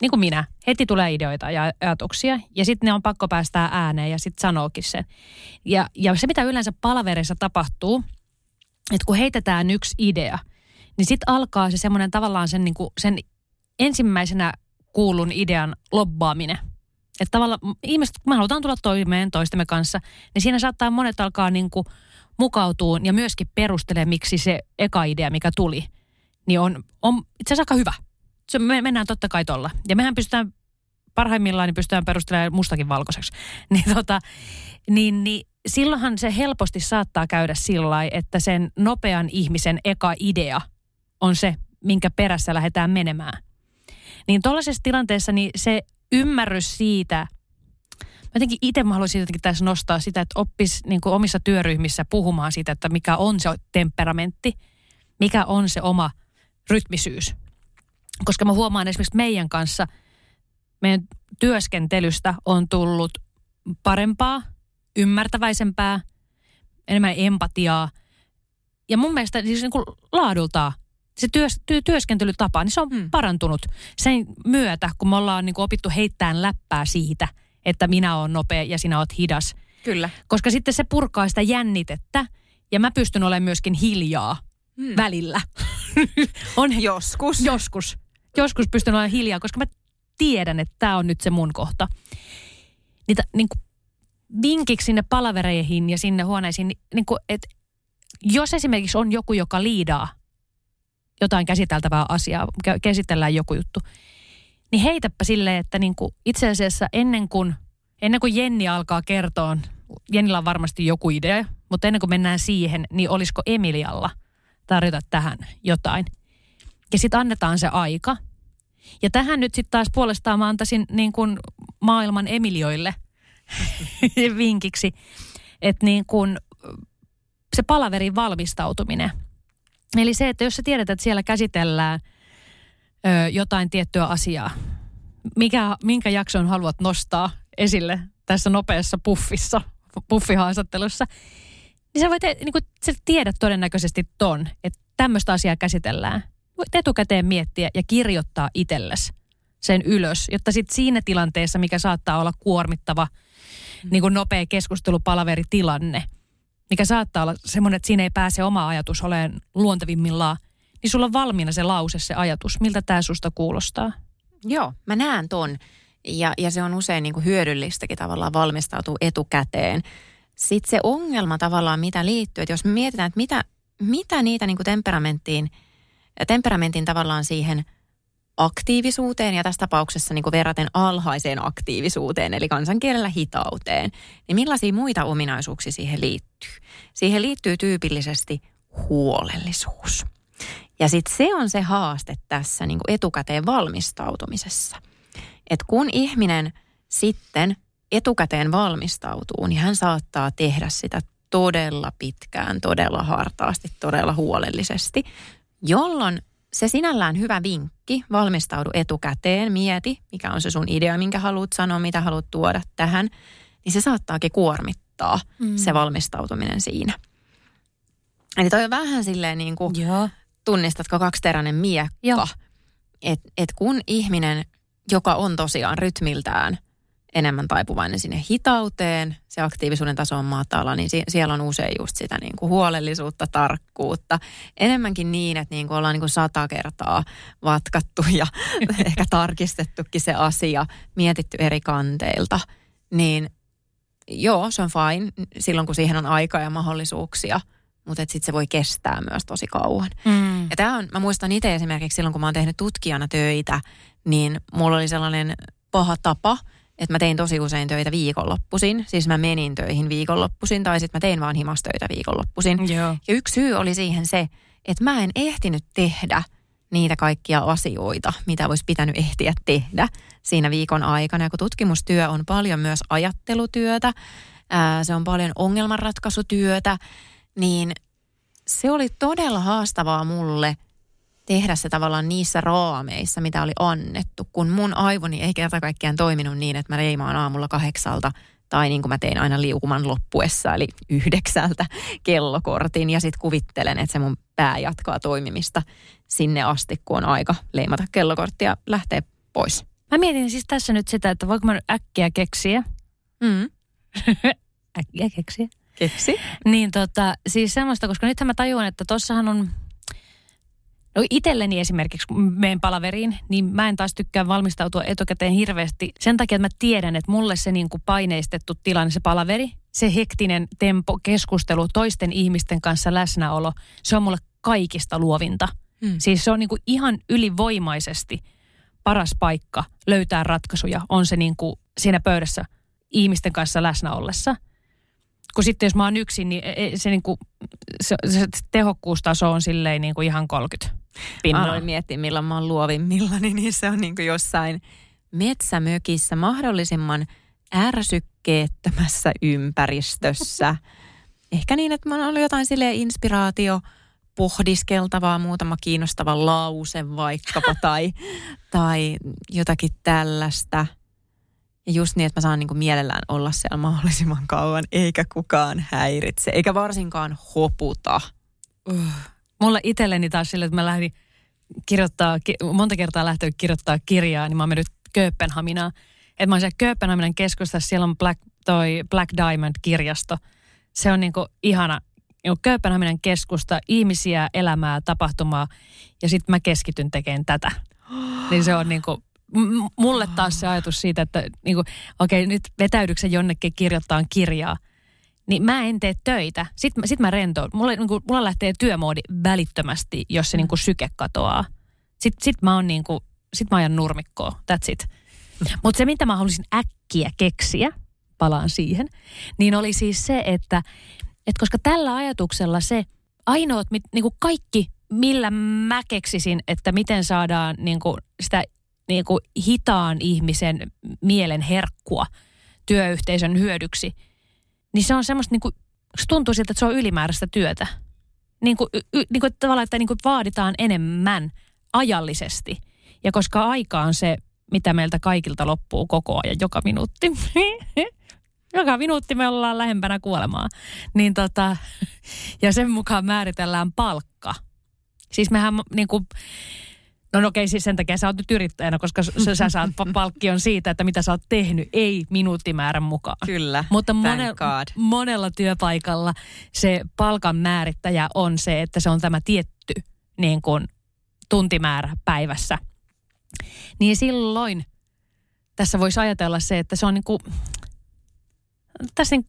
Speaker 2: niin kuin minä, heti tulee ideoita ja ajatuksia ja sitten ne on pakko päästää ääneen ja sitten sanookin sen. Ja, ja se, mitä yleensä palaverissa tapahtuu, että kun heitetään yksi idea, niin sitten alkaa se semmoinen tavallaan sen, niin kuin, sen ensimmäisenä kuulun idean lobbaaminen. Että tavallaan ihmiset, kun me halutaan tulla toimeen toistemme kanssa, niin siinä saattaa monet alkaa niin kuin mukautua ja myöskin perustelee, miksi se eka idea, mikä tuli, niin on, on itse asiassa aika hyvä. Se, me mennään totta kai tolla. Ja mehän pystytään parhaimmillaan niin pystytään perustelemaan mustakin valkoiseksi. Niin, tota, niin, niin silloinhan se helposti saattaa käydä sillä että sen nopean ihmisen eka idea on se, minkä perässä lähdetään menemään. Niin tuollaisessa tilanteessa niin se ymmärrys siitä, mä jotenkin itse mä haluaisin jotenkin tässä nostaa sitä, että oppis niin kuin omissa työryhmissä puhumaan siitä, että mikä on se temperamentti, mikä on se oma rytmisyys. Koska mä huomaan esimerkiksi meidän kanssa, meidän työskentelystä on tullut parempaa, ymmärtäväisempää, enemmän empatiaa. Ja mun mielestä siis niin kuin laadultaan se työs, työ, työskentelytapa, niin se on
Speaker 3: Hmm.
Speaker 2: hmm. parantunut sen myötä, kun me ollaan niin kuin opittu heittämään läppää siitä, että minä olen nopea ja sinä olet hidas.
Speaker 3: Kyllä.
Speaker 2: Koska sitten se purkaa sitä jännitettä ja mä pystyn olemaan myöskin hiljaa
Speaker 3: Hmm.
Speaker 2: välillä. on
Speaker 3: Joskus.
Speaker 2: joskus. Joskus pystyn olemaan hiljaa, koska mä tiedän, että tämä on nyt se mun kohta. Niitä niin kuin, vinkiksi sinne palavereihin ja sinne huoneisiin, niin, kuin, että jos esimerkiksi on joku, joka liidaa jotain käsiteltävää asiaa, kä- käsitellään joku juttu, niin heitäpä silleen, että niin kuin itse asiassa ennen kuin, ennen kuin Jenni alkaa kertoa, Jennillä on varmasti joku idea, mutta ennen kuin mennään siihen, niin olisiko Emilialla tarjota tähän jotain. Ja sitten annetaan se aika. Ja tähän nyt sitten taas puolestaan mä antaisin niin kuin maailman Emilioille vinkiksi, että niin kuin se palaverin valmistautuminen. Eli se, että jos sä tiedät, että siellä käsitellään ö, jotain tiettyä asiaa, mikä, minkä jakson haluat nostaa esille tässä nopeassa puffissa, puffihaastattelussa, niin sä voit niin kuin, sä tiedät todennäköisesti ton, että tämmöistä asiaa käsitellään. Voit etukäteen miettiä ja kirjoittaa itsellesi sen ylös, jotta sitten siinä tilanteessa, mikä saattaa olla kuormittava, mm. niin kuin nopea keskustelupalaveritilanne, mikä saattaa olla semmoinen, että siinä ei pääse oma ajatus olemaan luontevimmillaan, niin sulla on valmiina se lause, se ajatus. Miltä tämä susta kuulostaa?
Speaker 3: Joo, mä näen ton. Ja, ja se on usein niin kuin hyödyllistäkin tavallaan valmistautua etukäteen. Sitten se ongelma tavallaan, mitä liittyy, että jos me mietitään, että mitä, mitä niitä niin kuin temperamenttiin, temperamentin tavallaan siihen aktiivisuuteen ja tässä tapauksessa niin kuin verraten alhaiseen aktiivisuuteen, eli kansankielellä hitauteen, niin millaisia muita ominaisuuksia siihen liittyy? Siihen liittyy tyypillisesti huolellisuus. Ja sitten se on se haaste tässä niin kuin etukäteen valmistautumisessa. Että kun ihminen sitten etukäteen valmistautuu, niin hän saattaa tehdä sitä todella pitkään, todella hartaasti, todella huolellisesti, jolloin se sinällään hyvä vinkki, valmistaudu etukäteen, mieti, mikä on se sun idea, minkä haluat sanoa, mitä haluat tuoda tähän, niin se saattaakin kuormittaa mm. se valmistautuminen siinä. Eli toi on vähän silleen niin kuin, Joo. tunnistatko kaksiteräinen miekka, että et kun ihminen, joka on tosiaan rytmiltään – enemmän taipuvainen sinne hitauteen, se aktiivisuuden taso on matala, niin sie- siellä on usein just sitä niin kuin huolellisuutta, tarkkuutta. Enemmänkin niin, että niin kuin ollaan niin kuin sata kertaa vatkattu ja ehkä tarkistettukin se asia, mietitty eri kanteilta. Niin joo, se on fine silloin, kun siihen on aikaa ja mahdollisuuksia, mutta sitten se voi kestää myös tosi kauan. Mm. Ja tämä on, mä muistan itse esimerkiksi silloin, kun mä oon tehnyt tutkijana töitä, niin mulla oli sellainen paha tapa – että mä tein tosi usein töitä viikonloppuisin. Siis mä menin töihin viikonloppuisin tai sitten mä tein vaan himastöitä viikonloppuisin.
Speaker 2: Joo.
Speaker 3: Ja yksi syy oli siihen se, että mä en ehtinyt tehdä niitä kaikkia asioita, mitä olisi pitänyt ehtiä tehdä siinä viikon aikana. Ja kun tutkimustyö on paljon myös ajattelutyötä, ää, se on paljon ongelmanratkaisutyötä, niin se oli todella haastavaa mulle – tehdä se tavallaan niissä raameissa, mitä oli annettu, kun mun aivoni ei kerta kaikkiaan toiminut niin, että mä leimaan aamulla kahdeksalta tai niin kuin mä tein aina liukuman loppuessa, eli yhdeksältä kellokortin ja sitten kuvittelen, että se mun pää jatkaa toimimista sinne asti, kun on aika leimata kellokortti ja lähteä pois.
Speaker 2: Mä mietin siis tässä nyt sitä, että voiko mä äkkiä keksiä.
Speaker 3: Mm.
Speaker 2: äkkiä keksiä.
Speaker 3: Keksi.
Speaker 2: Niin tota, siis semmoista, koska nythän mä tajuan, että tossahan on No itselleni esimerkiksi, kun menen palaveriin, niin mä en taas tykkää valmistautua etukäteen hirveästi. Sen takia, että mä tiedän, että mulle se niin kuin paineistettu tilanne, se palaveri, se hektinen tempo, keskustelu, toisten ihmisten kanssa läsnäolo, se on mulle kaikista luovinta. Hmm. Siis se on niin kuin ihan ylivoimaisesti paras paikka löytää ratkaisuja, on se niin kuin siinä pöydässä ihmisten kanssa läsnä ollessa. Kun sitten jos mä oon yksin, niin e, e, se, niin kuin, se, se tehokkuustaso on silleen niin kuin ihan 30
Speaker 3: aloin miettiä, milloin mä oon luovimmillani, niin se on niin kuin jossain metsämökissä mahdollisimman ärsykkeettömässä ympäristössä. Ehkä niin, että mä oon ollut jotain sille inspiraatio pohdiskeltavaa, muutama kiinnostava lause vaikkapa tai, tai jotakin tällaista. Ja just niin, että mä saan niin kuin mielellään olla siellä mahdollisimman kauan, eikä kukaan häiritse, eikä varsinkaan hoputa.
Speaker 2: Uh. Mulla itselleni taas sille, että mä lähdin kirjoittaa, monta kertaa lähtenyt kirjoittaa kirjaa, niin mä oon mennyt Kööpenhaminaan. Että mä oon siellä Kööpenhaminan keskustassa, siellä on Black, toi Black Diamond-kirjasto. Se on niinku ihana niinku Kööpenhaminan keskusta, ihmisiä, elämää, tapahtumaa. Ja sitten mä keskityn tekemään tätä. Niin se on niinku, mulle taas se ajatus siitä, että niinku, okei, okay, nyt vetäydyksen jonnekin kirjoittaa kirjaa – niin mä en tee töitä. Sitten, sit mä rentoon. Mulla, niin kuin, mulla lähtee työmoodi välittömästi, jos se niin kuin syke katoaa. Sitten sit mä niin kuin, sit mä ajan nurmikkoa. That's it. Mutta se, mitä mä haluaisin äkkiä keksiä, palaan siihen, niin oli siis se, että, että koska tällä ajatuksella se ainoat, niin kuin kaikki, millä mä keksisin, että miten saadaan niin kuin sitä niin kuin hitaan ihmisen mielen herkkua työyhteisön hyödyksi – niin se on semmoista niin kuin, tuntuu siltä, että se on ylimääräistä työtä. Niin kuin, y, niin kuin tavallaan, että niin kuin vaaditaan enemmän ajallisesti. Ja koska aika on se, mitä meiltä kaikilta loppuu koko ajan, joka minuutti, joka minuutti me ollaan lähempänä kuolemaa. Niin tota, ja sen mukaan määritellään palkka. Siis mehän niin kuin, No, no okei, siis sen takia sä oot nyt yrittäjänä, koska sä, sä saat palkkion siitä, että mitä sä oot tehnyt, ei minuuttimäärän mukaan.
Speaker 3: Kyllä,
Speaker 2: Mutta mone, monella työpaikalla se palkan määrittäjä on se, että se on tämä tietty niin kuin, tuntimäärä päivässä. Niin silloin tässä voisi ajatella se, että se on niin kuin, tässä niin,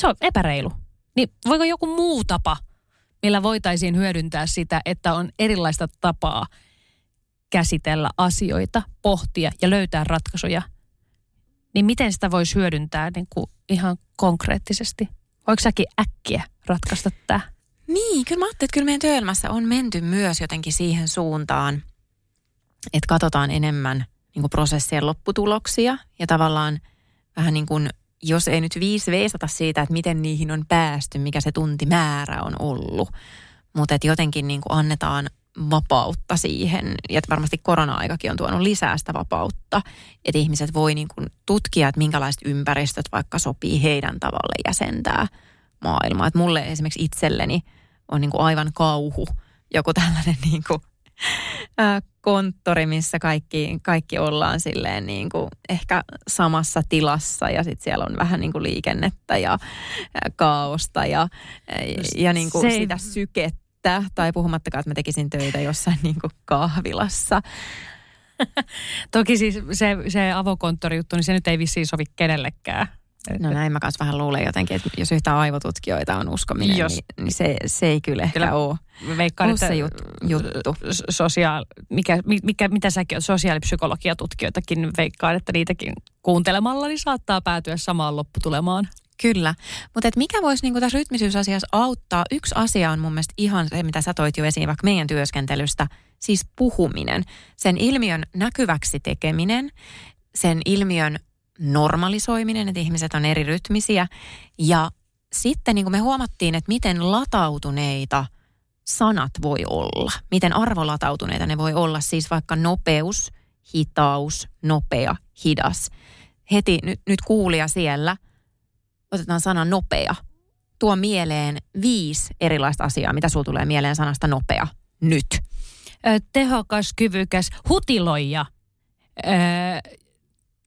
Speaker 2: se on epäreilu. Niin voiko joku muu tapa, millä voitaisiin hyödyntää sitä, että on erilaista tapaa – käsitellä asioita, pohtia ja löytää ratkaisuja, niin miten sitä voisi hyödyntää niin kuin ihan konkreettisesti? Voiko säkin äkkiä ratkaista tämä?
Speaker 3: Niin, kyllä mä ajattelin, että kyllä meidän työelämässä on menty myös jotenkin siihen suuntaan, että katsotaan enemmän niin kuin prosessien lopputuloksia ja tavallaan vähän niin kuin, jos ei nyt viisi veisata siitä, että miten niihin on päästy, mikä se tuntimäärä on ollut, mutta että jotenkin niin kuin annetaan vapautta siihen, ja varmasti korona-aikakin on tuonut lisää sitä vapautta, että ihmiset voi niin kuin tutkia, että minkälaiset ympäristöt vaikka sopii heidän tavalle jäsentää maailmaa. Että mulle esimerkiksi itselleni on niin kuin aivan kauhu joku tällainen niin kuin, äh, konttori, missä kaikki, kaikki ollaan silleen niin kuin ehkä samassa tilassa ja sitten siellä on vähän niin kuin liikennettä ja kaaosta ja, ja niin kuin se sitä sykettä että, tai puhumattakaan, että mä tekisin töitä jossain niin kuin kahvilassa.
Speaker 2: Toki siis se, se avokonttorijuttu, niin se nyt ei vissiin sovi kenellekään.
Speaker 3: No näin mä kanssa vähän luulen jotenkin, että jos yhtään aivotutkijoita on uskominen, jos, niin, niin se, se ei kyllä ehkä kyllä ole, veikkaan, ole se jut, juttu.
Speaker 2: Sosiaal, mikä, mikä, mitä säkin olet, sosiaalipsykologiatutkijoitakin, veikkaan, että niitäkin kuuntelemalla niin saattaa päätyä samaan lopputulemaan.
Speaker 3: Kyllä, mutta et mikä voisi niinku tässä rytmisyysasiassa auttaa? Yksi asia on mun mielestä ihan se, mitä sä toit jo esiin vaikka meidän työskentelystä, siis puhuminen. Sen ilmiön näkyväksi tekeminen, sen ilmiön normalisoiminen, että ihmiset on eri rytmisiä. Ja sitten niin kuin me huomattiin, että miten latautuneita sanat voi olla. Miten arvolatautuneita ne voi olla. Siis vaikka nopeus, hitaus, nopea, hidas. Heti nyt, nyt kuulija siellä – otetaan sana nopea. Tuo mieleen viisi erilaista asiaa. Mitä sulla tulee mieleen sanasta nopea nyt?
Speaker 2: Ö, tehokas, kyvykäs, hutiloija, ö,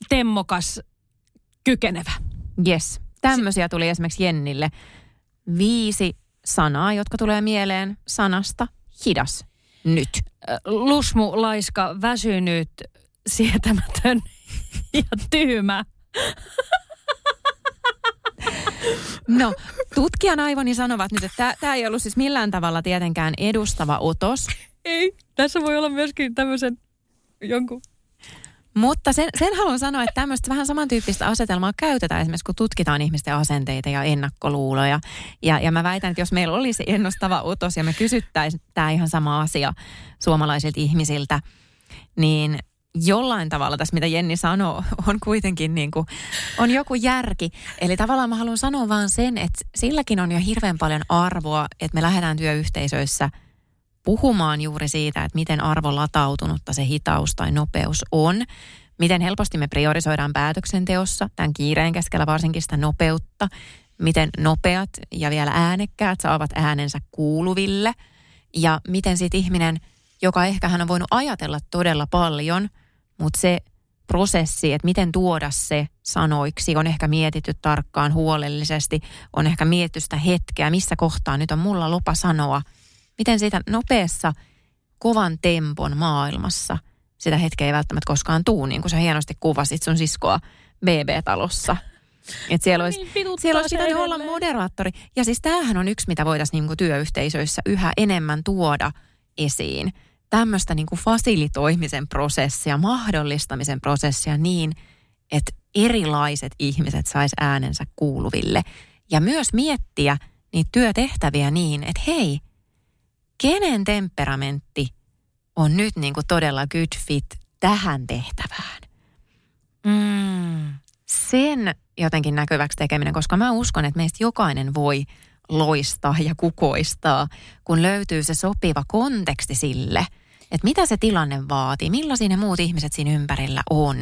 Speaker 2: temmokas, kykenevä.
Speaker 3: Yes. Tämmöisiä tuli esimerkiksi Jennille. Viisi sanaa, jotka tulee mieleen sanasta hidas nyt.
Speaker 2: Lusmu, laiska, väsynyt, sietämätön ja tyhmä.
Speaker 3: No, tutkijan aivoni sanovat nyt, että tämä ei ollut siis millään tavalla tietenkään edustava otos.
Speaker 2: Ei, tässä voi olla myöskin tämmöisen jonkun
Speaker 3: mutta sen, sen haluan sanoa, että tämmöistä vähän samantyyppistä asetelmaa käytetään esimerkiksi, kun tutkitaan ihmisten asenteita ja ennakkoluuloja. Ja, ja mä väitän, että jos meillä olisi ennustava otos ja me kysyttäisiin tämä ihan sama asia suomalaisilta ihmisiltä, niin jollain tavalla tässä, mitä Jenni sanoo, on kuitenkin niin kuin, on joku järki. Eli tavallaan mä haluan sanoa vaan sen, että silläkin on jo hirveän paljon arvoa, että me lähdetään työyhteisöissä puhumaan juuri siitä, että miten arvolatautunutta se hitaus tai nopeus on. Miten helposti me priorisoidaan päätöksenteossa, tämän kiireen keskellä varsinkin sitä nopeutta. Miten nopeat ja vielä äänekkäät saavat äänensä kuuluville. Ja miten sitten ihminen, joka ehkä hän on voinut ajatella todella paljon – mutta se prosessi, että miten tuoda se sanoiksi, on ehkä mietitty tarkkaan huolellisesti, on ehkä mietitty sitä hetkeä, missä kohtaa nyt on mulla lupa sanoa. Miten siitä nopeassa, kovan tempon maailmassa sitä hetkeä ei välttämättä koskaan tuu, niin kuin sä hienosti kuvasit sun siskoa BB-talossa. Et siellä olisi, niin, siellä olisi pitänyt olla moderaattori. Ja siis tämähän on yksi, mitä voitaisiin niin työyhteisöissä yhä enemmän tuoda esiin tämmöistä niin kuin fasilitoimisen prosessia, mahdollistamisen prosessia niin, että erilaiset ihmiset sais äänensä kuuluville. Ja myös miettiä niitä työtehtäviä niin, että hei, kenen temperamentti on nyt niin kuin todella good fit tähän tehtävään. Mm. Sen jotenkin näkyväksi tekeminen, koska mä uskon, että meistä jokainen voi loistaa ja kukoistaa, kun löytyy se sopiva konteksti sille, että mitä se tilanne vaatii, millaisia ne muut ihmiset siinä ympärillä on.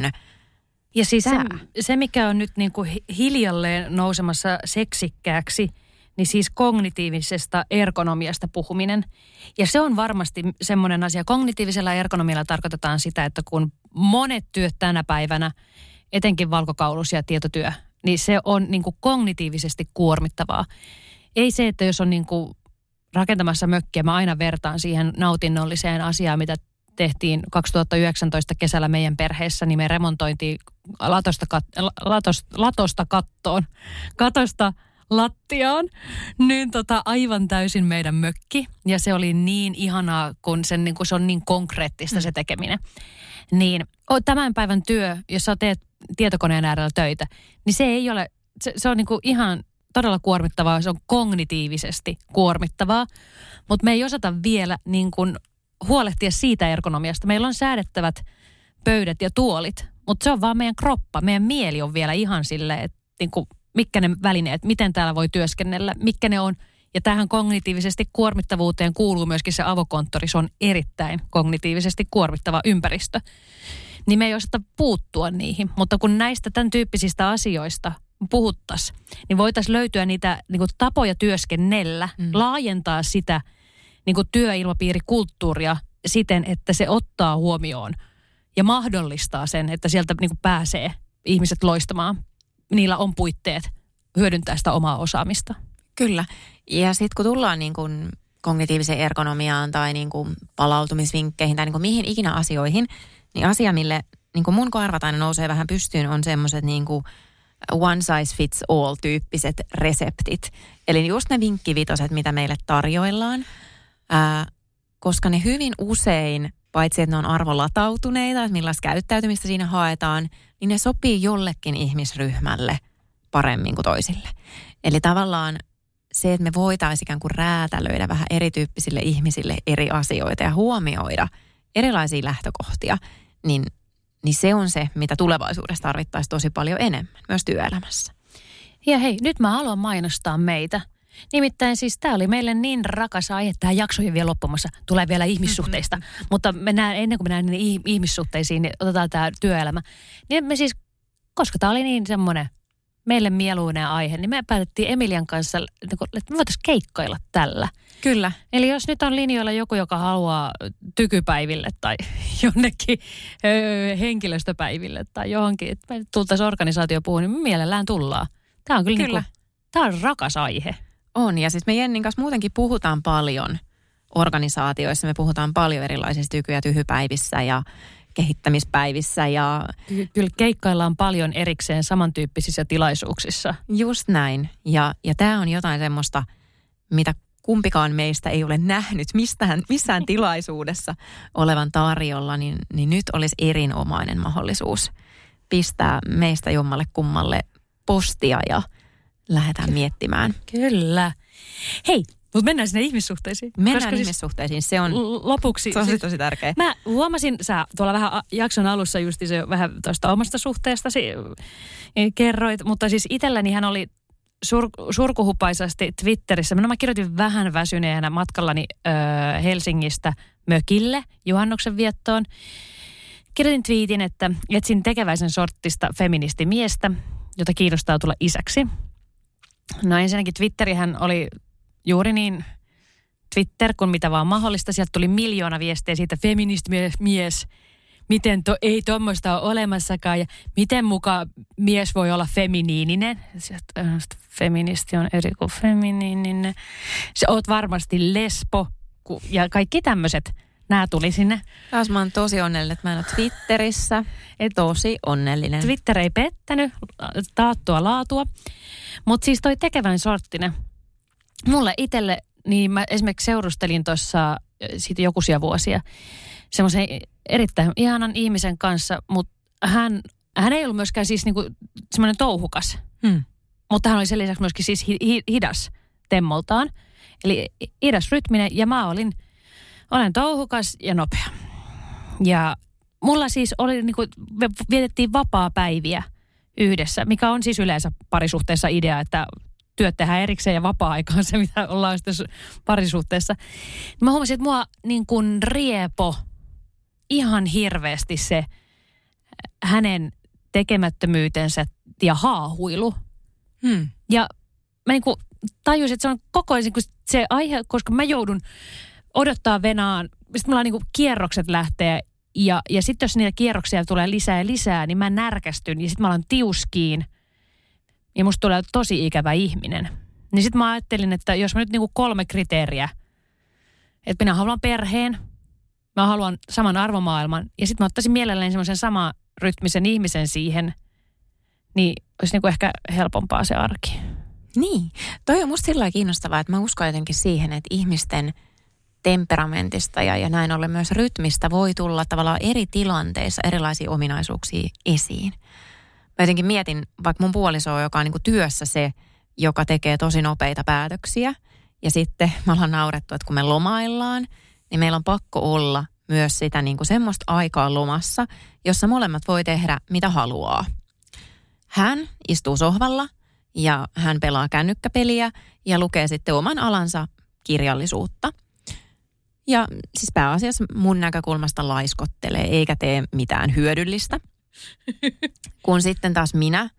Speaker 2: Ja siis se, se, mikä on nyt niin kuin hi- hiljalleen nousemassa seksikkääksi, niin siis kognitiivisesta ergonomiasta puhuminen. Ja se on varmasti semmoinen asia. Kognitiivisella ergonomialla tarkoitetaan sitä, että kun monet työt tänä päivänä, etenkin valkokaulus ja tietotyö, niin se on niin kuin kognitiivisesti kuormittavaa. Ei se, että jos on niin kuin rakentamassa mökkiä, mä aina vertaan siihen nautinnolliseen asiaan, mitä tehtiin 2019 kesällä meidän perheessä, niin me remontointiin latosta, kat, latosta, latosta kattoon, katosta lattiaan, niin tota, aivan täysin meidän mökki. Ja se oli niin ihanaa, kun, sen, niin kun se on niin konkreettista se tekeminen. Niin tämän päivän työ, jos sä teet tietokoneen äärellä töitä, niin se ei ole, se, se on niin kuin ihan todella kuormittavaa, se on kognitiivisesti kuormittavaa, mutta me ei osata vielä niin kuin huolehtia siitä ergonomiasta. Meillä on säädettävät pöydät ja tuolit, mutta se on vaan meidän kroppa, meidän mieli on vielä ihan sille, että niin kuin, mitkä ne välineet, miten täällä voi työskennellä, mitkä ne on. Ja tähän kognitiivisesti kuormittavuuteen kuuluu myöskin se avokonttori, se on erittäin kognitiivisesti kuormittava ympäristö. Niin me ei osata puuttua niihin, mutta kun näistä tämän tyyppisistä asioista puhuttaisiin, niin voitaisiin löytyä niitä niin kuin tapoja työskennellä, mm. laajentaa sitä niin kuin työilmapiirikulttuuria siten, että se ottaa huomioon ja mahdollistaa sen, että sieltä niin kuin pääsee ihmiset loistamaan. Niillä on puitteet hyödyntää sitä omaa osaamista.
Speaker 3: Kyllä. Ja sitten kun tullaan niin kuin kognitiiviseen ergonomiaan tai niin kuin palautumisvinkkeihin tai niin kuin mihin ikinä asioihin, niin asia, mille niin kuin mun korvat aina nousee vähän pystyyn, on semmoiset niin kuin one size fits all tyyppiset reseptit. Eli just ne vinkkivitoset, mitä meille tarjoillaan, ää, koska ne hyvin usein, paitsi että ne on arvolatautuneita, että millaista käyttäytymistä siinä haetaan, niin ne sopii jollekin ihmisryhmälle paremmin kuin toisille. Eli tavallaan se, että me voitaisiin ikään kuin räätälöidä vähän erityyppisille ihmisille eri asioita ja huomioida erilaisia lähtökohtia, niin, niin se on se, mitä tulevaisuudessa tarvittaisiin tosi paljon enemmän, myös työelämässä.
Speaker 2: Ja hei, nyt mä haluan mainostaa meitä. Nimittäin siis tämä oli meille niin rakas aihe, tämä jakso on vielä loppumassa, tulee vielä ihmissuhteista. Mm-hmm. Mutta mennään, ennen kuin mennään niihin ihmissuhteisiin, niin otetaan tämä työelämä. Niin me siis, koska tämä oli niin semmoinen meille mieluinen aihe, niin me päätettiin Emilian kanssa, että me voitaisiin keikkailla tällä.
Speaker 3: Kyllä.
Speaker 2: Eli jos nyt on linjoilla joku, joka haluaa tykypäiville tai jonnekin öö, henkilöstöpäiville tai johonkin, että me tultaisiin organisaatiopuhun, niin me mielellään tullaan. Tämä on kyllä,
Speaker 3: Kyllä.
Speaker 2: Niin kuin, tämä on rakas aihe.
Speaker 3: On, ja siis me Jennin kanssa muutenkin puhutaan paljon organisaatioissa. Me puhutaan paljon erilaisista tyky- ja tyhypäivissä ja kehittämispäivissä ja
Speaker 2: Ky- Kyllä keikkaillaan paljon erikseen samantyyppisissä tilaisuuksissa.
Speaker 3: just näin. Ja, ja tämä on jotain semmoista, mitä kumpikaan meistä ei ole nähnyt mistään, missään tilaisuudessa olevan tarjolla, niin, niin nyt olisi erinomainen mahdollisuus pistää meistä jommalle kummalle postia ja lähdetään miettimään.
Speaker 2: Kyllä. Hei, mutta mennään sinne ihmissuhteisiin.
Speaker 3: Mennään
Speaker 2: Koska siis
Speaker 3: ihmissuhteisiin, se on
Speaker 2: l- lopuksi...
Speaker 3: tosi
Speaker 2: siis-
Speaker 3: tosi tärkeä.
Speaker 2: Mä huomasin, sä tuolla vähän jakson alussa justi se vähän tuosta omasta suhteestasi eh, kerroit, mutta siis itselläni hän oli sur, surkuhupaisasti Twitterissä. Minä kirjoitin vähän väsyneenä matkallani ö, Helsingistä mökille juhannuksen viettoon. Kirjoitin twiitin, että etsin tekeväisen sorttista feministimiestä, jota kiinnostaa tulla isäksi. No ensinnäkin Twitterihän oli juuri niin Twitter kuin mitä vaan mahdollista. Sieltä tuli miljoona viestejä siitä feministimies, miten to, ei tuommoista ole olemassakaan ja miten muka mies voi olla feminiininen. Äh, feministi on eri kuin feminiininen. Se oot varmasti lesbo ja kaikki tämmöiset. Nämä tuli sinne.
Speaker 3: Taas mä oon tosi onnellinen, että mä en ole Twitterissä. Et tosi onnellinen.
Speaker 2: Twitter ei pettänyt, taattua laatua. Mutta siis toi tekevän sorttinen. Mulle itselle, niin mä esimerkiksi seurustelin tuossa siitä jokuisia vuosia semmoisen erittäin ihanan ihmisen kanssa, mutta hän, hän ei ollut myöskään siis niinku semmoinen touhukas,
Speaker 3: Hmm.
Speaker 2: mutta hän oli sen lisäksi myöskin siis hi, hi, hidas temmoltaan. Eli hidas rytminen ja mä olin, olen touhukas ja nopea. Ja mulla siis oli, niin kuin, vietettiin vapaa-päiviä yhdessä, mikä on siis yleensä parisuhteessa idea, että työt tehdään erikseen ja vapaa-aika on se, mitä ollaan sitten su- parisuhteessa. Mä huomasin, että mua niin kuin riepo ihan hirveästi se hänen tekemättömyytensä ja haahuilu.
Speaker 3: Hmm.
Speaker 2: Ja mä niin kuin tajusin, että se on koko ajan se aihe, koska mä joudun odottaa venaan. Sitten mulla on niin kuin kierrokset lähtee ja, ja sitten jos niitä kierroksia tulee lisää ja lisää, niin mä närkästyn ja sitten mä alan tiuskiin. Ja musta tulee tosi ikävä ihminen. Niin sitten mä ajattelin, että jos mä nyt niinku kolme kriteeriä, että minä haluan perheen, mä haluan saman arvomaailman ja sitten mä ottaisin mielelläni semmoisen sama rytmisen ihmisen siihen, niin olisi niinku ehkä helpompaa se arki.
Speaker 3: Niin, toi on musta sillä kiinnostavaa, että mä uskon jotenkin siihen, että ihmisten temperamentista ja, ja näin ollen myös rytmistä voi tulla tavallaan eri tilanteissa erilaisia ominaisuuksia esiin. Mä jotenkin mietin, vaikka mun puoliso, joka on niin työssä se, joka tekee tosi nopeita päätöksiä. Ja sitten me ollaan naurettu, että kun me lomaillaan, niin meillä on pakko olla myös sitä niin kuin semmoista aikaa lomassa, jossa molemmat voi tehdä mitä haluaa. Hän istuu sohvalla ja hän pelaa kännykkäpeliä ja lukee sitten oman alansa kirjallisuutta. Ja siis pääasiassa mun näkökulmasta laiskottelee eikä tee mitään hyödyllistä. Kun sitten taas minä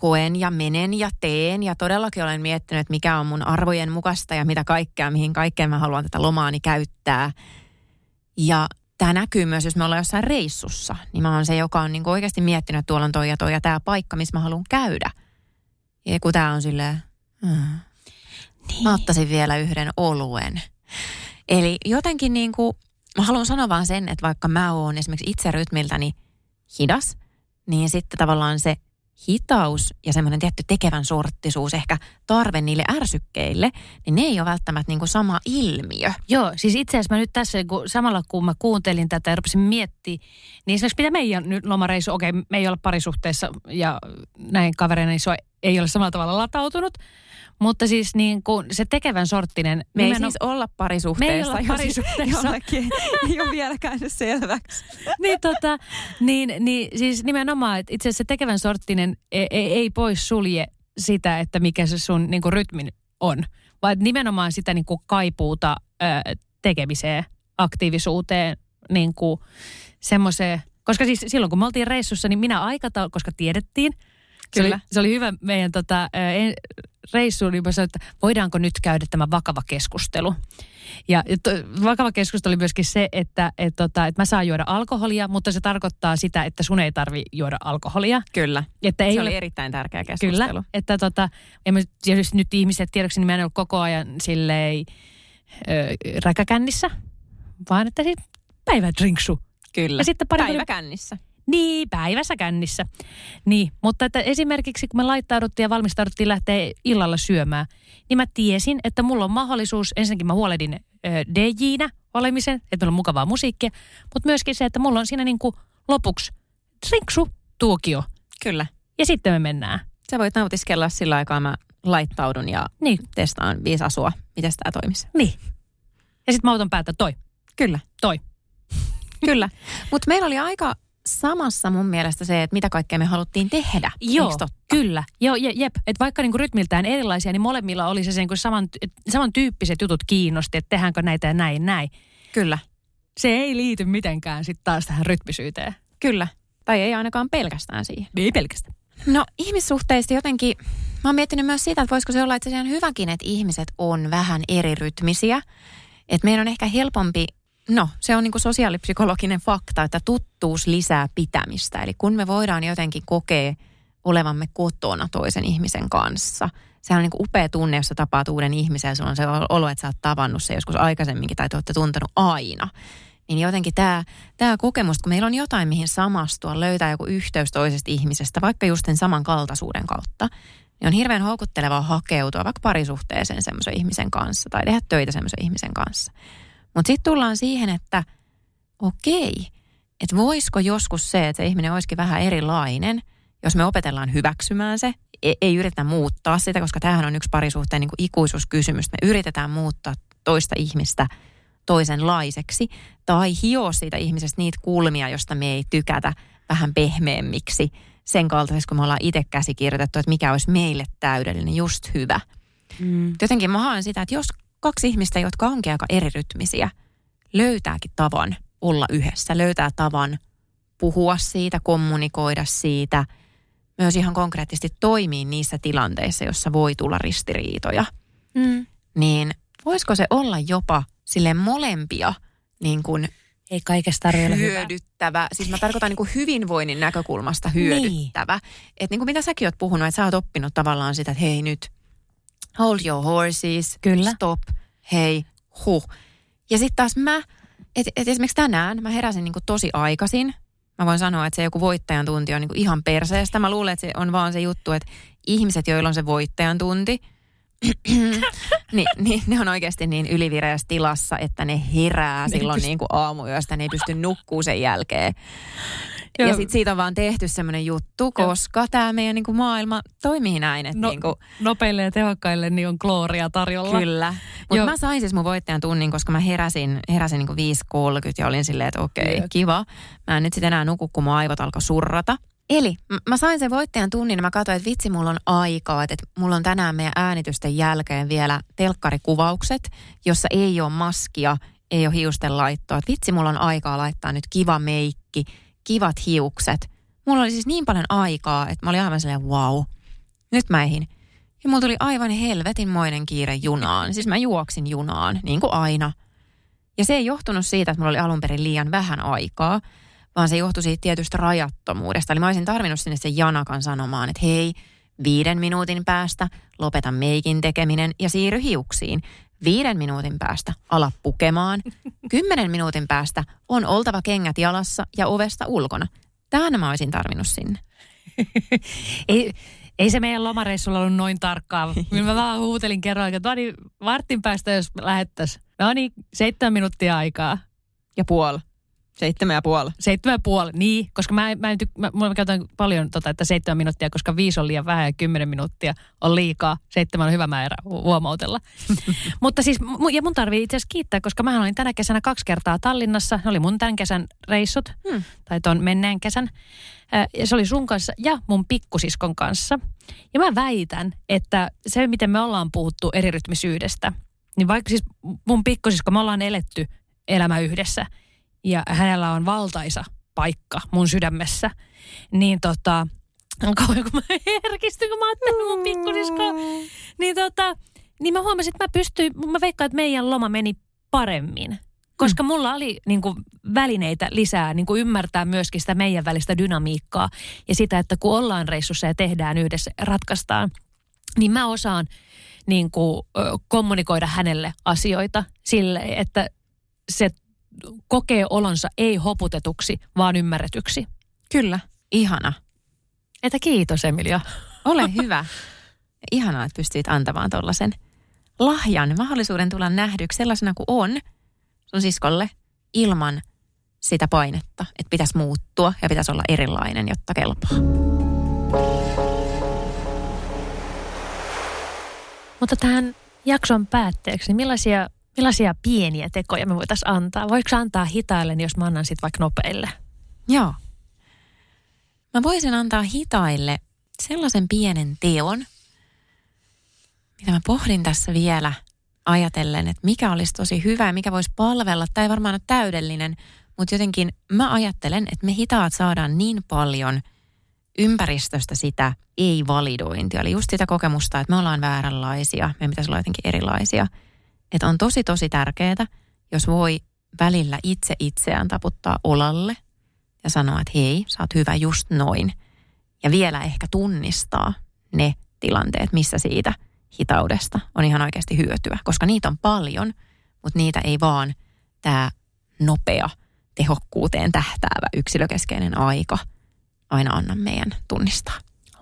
Speaker 3: koen ja menen ja teen ja todellakin olen miettinyt, että mikä on mun arvojen mukaista ja mitä kaikkea, mihin kaikkeen mä haluan tätä lomaani käyttää. Ja tämä näkyy myös, jos me ollaan jossain reissussa, niin mä oon se, joka on niin oikeasti miettinyt, että tuolla on toi ja toi ja tämä paikka, missä mä haluan käydä. Ja kun tämä on silleen, mm, niin. mä ottaisin vielä yhden oluen. Eli jotenkin niin kuin, mä haluan sanoa vaan sen, että vaikka mä oon esimerkiksi itse rytmiltäni hidas, niin sitten tavallaan se hitaus ja semmoinen tietty tekevän sorttisuus, ehkä tarve niille ärsykkeille, niin ne ei ole välttämättä niin kuin sama ilmiö.
Speaker 2: Joo, siis itse asiassa mä nyt tässä kun samalla kun mä kuuntelin tätä ja rupesin miettimään, niin esimerkiksi mitä meidän nyt lomareisu, okei, me ei ole parisuhteessa ja näin kavereina, niin se ei ole samalla tavalla latautunut, mutta siis niin kuin se tekevän sorttinen...
Speaker 3: Me ei siis olla parisuhteessa.
Speaker 2: Me ei olla parisuhteessa.
Speaker 3: Jollekin ei ole vielä käynyt selväksi.
Speaker 2: niin, tota, niin, niin siis nimenomaan, että itse asiassa se tekevän sorttinen ei, ei, ei pois sulje sitä, että mikä se sun niin kuin rytmin on. Vaan nimenomaan sitä niin kuin kaipuuta ö, tekemiseen, aktiivisuuteen, niin kuin semmoiseen... Koska siis silloin kun me oltiin reissussa, niin minä aikataulu, koska tiedettiin – se oli, se oli hyvä meidän tota, reissuun, niin sanoin, että voidaanko nyt käydä tämä vakava keskustelu. Ja, to, vakava keskustelu oli myöskin se, että et, tota, et mä saan juoda alkoholia, mutta se tarkoittaa sitä, että sun ei tarvi juoda alkoholia.
Speaker 3: Kyllä,
Speaker 2: että
Speaker 3: ei
Speaker 2: se
Speaker 3: ole, oli erittäin tärkeä keskustelu.
Speaker 2: Kyllä, että tota, ja mä, jos nyt ihmiset tiedoksi, niin mä en ole koko ajan silleen ö, räkäkännissä, vaan että sitten päivädrinksu.
Speaker 3: Kyllä, ja sitten pari päiväkännissä.
Speaker 2: Niin, päivässä kännissä. Niin, mutta että esimerkiksi kun me laittauduttiin ja valmistauduttiin lähteä illalla syömään, niin mä tiesin, että mulla on mahdollisuus, ensinnäkin mä huolehdin äh, DJ-nä olemisen, että meillä on mukavaa musiikkia, mutta myöskin se, että mulla on siinä niin kuin lopuksi drinksu tuokio.
Speaker 3: Kyllä.
Speaker 2: Ja sitten me mennään.
Speaker 3: Sä voit nautiskella sillä aikaa mä laittaudun ja niin. testaan viisi asua, miten tämä toimisi.
Speaker 2: Niin. Ja sitten mä otan päätä toi.
Speaker 3: Kyllä.
Speaker 2: Toi.
Speaker 3: Kyllä. Mutta meillä oli aika samassa mun mielestä se, että mitä kaikkea me haluttiin tehdä.
Speaker 2: Joo, kyllä. Joo, je, jep. Et vaikka niinku rytmiltään erilaisia, niin molemmilla oli se niinku saman, samantyyppiset jutut kiinnosti, että tehdäänkö näitä ja näin näin.
Speaker 3: Kyllä.
Speaker 2: Se ei liity mitenkään sitten taas tähän rytmisyyteen.
Speaker 3: Kyllä. Tai ei ainakaan pelkästään siihen.
Speaker 2: Ei pelkästään.
Speaker 3: No ihmissuhteista jotenkin, mä oon miettinyt myös sitä, että voisiko se olla itse asiassa hyväkin, että ihmiset on vähän eri rytmisiä. Että meidän on ehkä helpompi No, se on niin kuin sosiaalipsykologinen fakta, että tuttuus lisää pitämistä. Eli kun me voidaan jotenkin kokea olevamme kotona toisen ihmisen kanssa, sehän on niin kuin upea tunne, jos sä tapaat uuden ihmisen ja sulla on se olo, että sä oot tavannut se joskus aikaisemminkin tai te olette tuntenut aina. Niin jotenkin tämä, tämä kokemus, kun meillä on jotain, mihin samastua, löytää joku yhteys toisesta ihmisestä, vaikka just sen samankaltaisuuden kautta, niin on hirveän houkuttelevaa hakeutua vaikka parisuhteeseen semmoisen ihmisen kanssa tai tehdä töitä semmoisen ihmisen kanssa. Mutta sitten tullaan siihen, että okei, että voisiko joskus se, että se ihminen olisikin vähän erilainen, jos me opetellaan hyväksymään se, ei, ei yritetä muuttaa sitä, koska tämähän on yksi parisuhteen niin kuin ikuisuuskysymys. Me yritetään muuttaa toista ihmistä toisenlaiseksi tai hioa siitä ihmisestä niitä kulmia, josta me ei tykätä vähän pehmeämmiksi sen kaltaisesti, kun me ollaan itse käsikirjoitettu, että mikä olisi meille täydellinen, just hyvä. Mm. Jotenkin mä haen sitä, että jos kaksi ihmistä, jotka onkin aika erirytmisiä, löytääkin tavan olla yhdessä, löytää tavan puhua siitä, kommunikoida siitä, myös ihan konkreettisesti toimii niissä tilanteissa, jossa voi tulla ristiriitoja.
Speaker 2: Mm.
Speaker 3: Niin voisiko se olla jopa sille molempia niin kuin
Speaker 2: Ei kaikesta tarvitse olla hyvä.
Speaker 3: hyödyttävä, siis mä tarkoitan niin kuin hyvinvoinnin näkökulmasta hyödyttävä. Niin. Että niin kuin mitä säkin oot puhunut, että sä oot oppinut tavallaan sitä, että hei nyt, hold your horses,
Speaker 2: Kyllä.
Speaker 3: stop, hei, huh. Ja sitten taas mä, että et esimerkiksi tänään mä heräsin niin kuin tosi aikaisin. Mä voin sanoa, että se joku voittajan tunti on niin kuin ihan perseestä. Mä luulen, että se on vaan se juttu, että ihmiset, joilla on se voittajan tunti, niin, niin, ne on oikeasti niin ylivireässä tilassa, että ne herää
Speaker 2: Ne
Speaker 3: silloin
Speaker 2: pysty-
Speaker 3: niin kuin aamuyöstä, ne ei pysty nukkuu sen jälkeen.
Speaker 2: Joo.
Speaker 3: Ja sitten siitä on vaan tehty semmoinen juttu, koska tämä meidän niin kuin maailma toimii näin, että
Speaker 2: No,
Speaker 3: niin kuin,
Speaker 2: Nopeille ja tehokkaille niin on klooria tarjolla.
Speaker 3: Kyllä. Mutta mä sain siis mun voittajan tunnin, koska mä heräsin, heräsin niin 5.30 ja olin silleen, että okei,
Speaker 2: Joo.
Speaker 3: kiva. Mä en nyt sitten enää nuku, kun mun aivot alkoi surrata. Eli mä sain sen voittajan tunnin ja mä katsoin, että vitsi, mulla on aikaa, että, että mulla on tänään meidän äänitysten jälkeen vielä telkkarikuvaukset, jossa ei ole maskia, ei ole hiusten laittoa. Että vitsi, mulla on aikaa laittaa nyt kiva meikki, kivat hiukset. Mulla oli siis niin paljon aikaa, että mä olin aivan silleen, wow, nyt mä ehin. Ja mulla tuli aivan helvetinmoinen kiire junaan. Siis mä juoksin junaan, niin kuin aina. Ja se ei johtunut siitä, että mulla oli alun perin liian vähän aikaa, vaan se johtui siitä tietystä rajattomuudesta. Eli mä olisin tarvinnut sinne sen janakan sanomaan, että hei, viiden minuutin päästä lopeta meikin tekeminen ja siirry hiuksiin. Viiden minuutin päästä ala pukemaan. Kymmenen minuutin päästä on oltava kengät jalassa ja ovesta ulkona. Tähän mä olisin tarvinnut sinne.
Speaker 2: Ei, ei se meidän lomareissulla ollut noin tarkkaa. Kyllä mä vaan huutelin kerran, että no niin, vartin päästä jos lähettäisiin. No niin, seitsemän minuuttia aikaa.
Speaker 3: Ja puoli. Seitsemän ja puoli.
Speaker 2: Seitsemän ja puoli, niin, koska mä, mä, en tyk- mä, mä käytän paljon tota, että seitsemän minuuttia, koska viisi on liian vähän ja kymmenen minuuttia on liikaa. Seitsemän on hyvä määrä hu- huomautella. Mutta siis, ja mun tarvii itse asiassa kiittää, koska mä olin tänä kesänä kaksi kertaa Tallinnassa. Ne oli mun tämän kesän reissut,
Speaker 3: Hmm.
Speaker 2: tai ton menneen kesän. Ja se oli sun kanssa ja mun pikkusiskon kanssa. Ja mä väitän, että se, miten me ollaan puhuttu erirytmisyydestä, niin vaikka siis mun pikkusisko, me ollaan eletty elämä yhdessä, hänellä on valtaisa paikka mun sydämessä, niin tota, kauan kun mä herkistyn, kun mä ajattelen mun pikkusiskoa, niin tota, niin mä huomasin, että mä pystyin, mä veikkaan, että meidän loma meni paremmin. Koska mulla oli niin kuin, välineitä lisää niin kuin ymmärtää myöskin sitä meidän välistä dynamiikkaa ja sitä, että kun ollaan reissussa ja tehdään yhdessä, ratkaistaan, niin mä osaan niin kuin, kommunikoida hänelle asioita sille, että se kokee olonsa ei hoputetuksi, vaan ymmärretyksi.
Speaker 3: Kyllä. Ihana.
Speaker 2: Että kiitos Emilia.
Speaker 3: Ole hyvä. Ihanaa, että pystyit antamaan tuollaisen lahjan, mahdollisuuden tulla nähdyksi sellaisena kuin on sun siskolle ilman sitä painetta, että pitäisi muuttua ja pitäisi olla erilainen, jotta kelpaa.
Speaker 2: Mutta tähän jakson päätteeksi, millaisia, millaisia pieniä tekoja me voitaisiin antaa? Voiko antaa hitaille, niin jos mä annan sitten vaikka nopeille?
Speaker 3: Joo. Mä voisin antaa hitaille sellaisen pienen teon, mitä mä pohdin tässä vielä ajatellen, että mikä olisi tosi hyvä ja mikä voisi palvella. Tämä ei varmaan ole täydellinen, mutta jotenkin mä ajattelen, että me hitaat saadaan niin paljon ympäristöstä sitä ei-validointia. Eli just sitä kokemusta, että me ollaan vääränlaisia, meidän pitäisi olla jotenkin erilaisia. Että on tosi tosi tärkeää, jos voi välillä itse itseään taputtaa olalle ja sanoa, että hei, sä oot hyvä just noin. Ja vielä ehkä tunnistaa ne tilanteet, missä siitä hitaudesta on ihan oikeasti hyötyä, koska niitä on paljon, mutta niitä ei vaan tämä nopea, tehokkuuteen tähtäävä yksilökeskeinen aika aina anna meidän tunnistaa.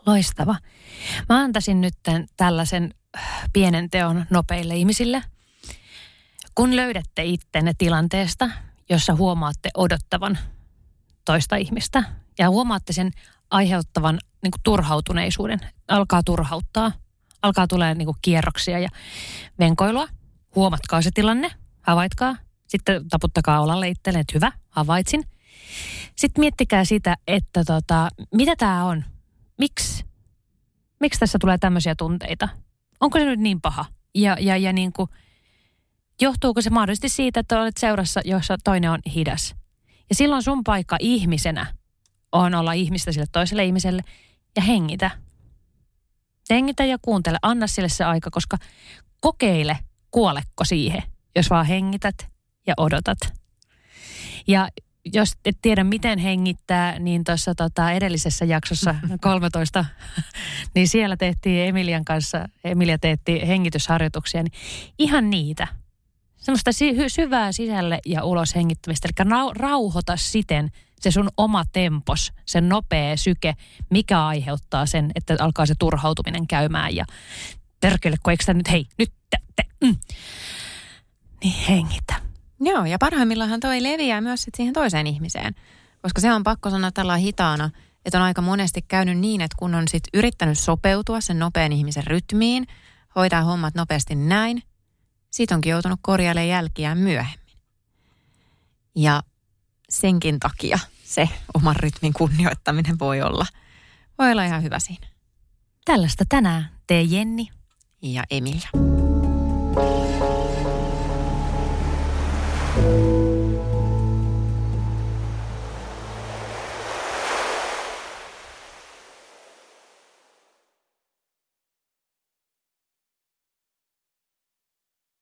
Speaker 2: Loistava. Mä antaisin nyt tällaisen äh, pienen teon nopeille ihmisille. Kun löydätte ittenne tilanteesta, jossa huomaatte odottavan toista ihmistä ja huomaatte sen aiheuttavan niin kuin turhautuneisuuden, alkaa turhauttaa, alkaa tulee niin kuin kierroksia ja venkoilua. Huomatkaa se tilanne, havaitkaa. Sitten taputtakaa olalle itselleen, että hyvä, havaitsin. Sitten miettikää sitä, että tota, mitä tämä on. Miksi? Miksi tässä tulee tämmöisiä tunteita? Onko se nyt niin paha? Ja, ja, ja niin kuin, johtuuko se mahdollisesti siitä, että olet seurassa, jossa toinen on hidas? Ja silloin sun paikka ihmisenä on olla ihmistä sille toiselle ihmiselle ja hengitä. Hengitä ja kuuntele, anna sille se aika, koska kokeile, kuolekko siihen, jos vaan hengität ja odotat. Ja jos et tiedä, miten hengittää, niin tuossa tota edellisessä jaksossa 13, niin siellä tehtiin Emilian kanssa, Emilia teetti hengitysharjoituksia, niin ihan niitä. Semmoista syvää sisälle ja ulos hengittämistä, eli rauhoita siten se sun oma tempos, se nopea syke, mikä aiheuttaa sen, että alkaa se turhautuminen käymään ja perkele, kun eikö nyt, hei, nyt, te, te, mm. niin hengitä
Speaker 3: Joo, ja parhaimmillaan toi leviää myös sit siihen toiseen ihmiseen. Koska se on pakko sanoa tällä hitaana, että on aika monesti käynyt niin, että kun on sit yrittänyt sopeutua sen nopean ihmisen rytmiin, hoitaa hommat nopeasti näin, siitä onkin joutunut korjailemaan jälkiä myöhemmin. Ja senkin takia se oman rytmin kunnioittaminen voi olla, voi olla ihan hyvä siinä.
Speaker 2: Tällaista tänään tee Jenni
Speaker 3: ja Emilia.
Speaker 2: thank you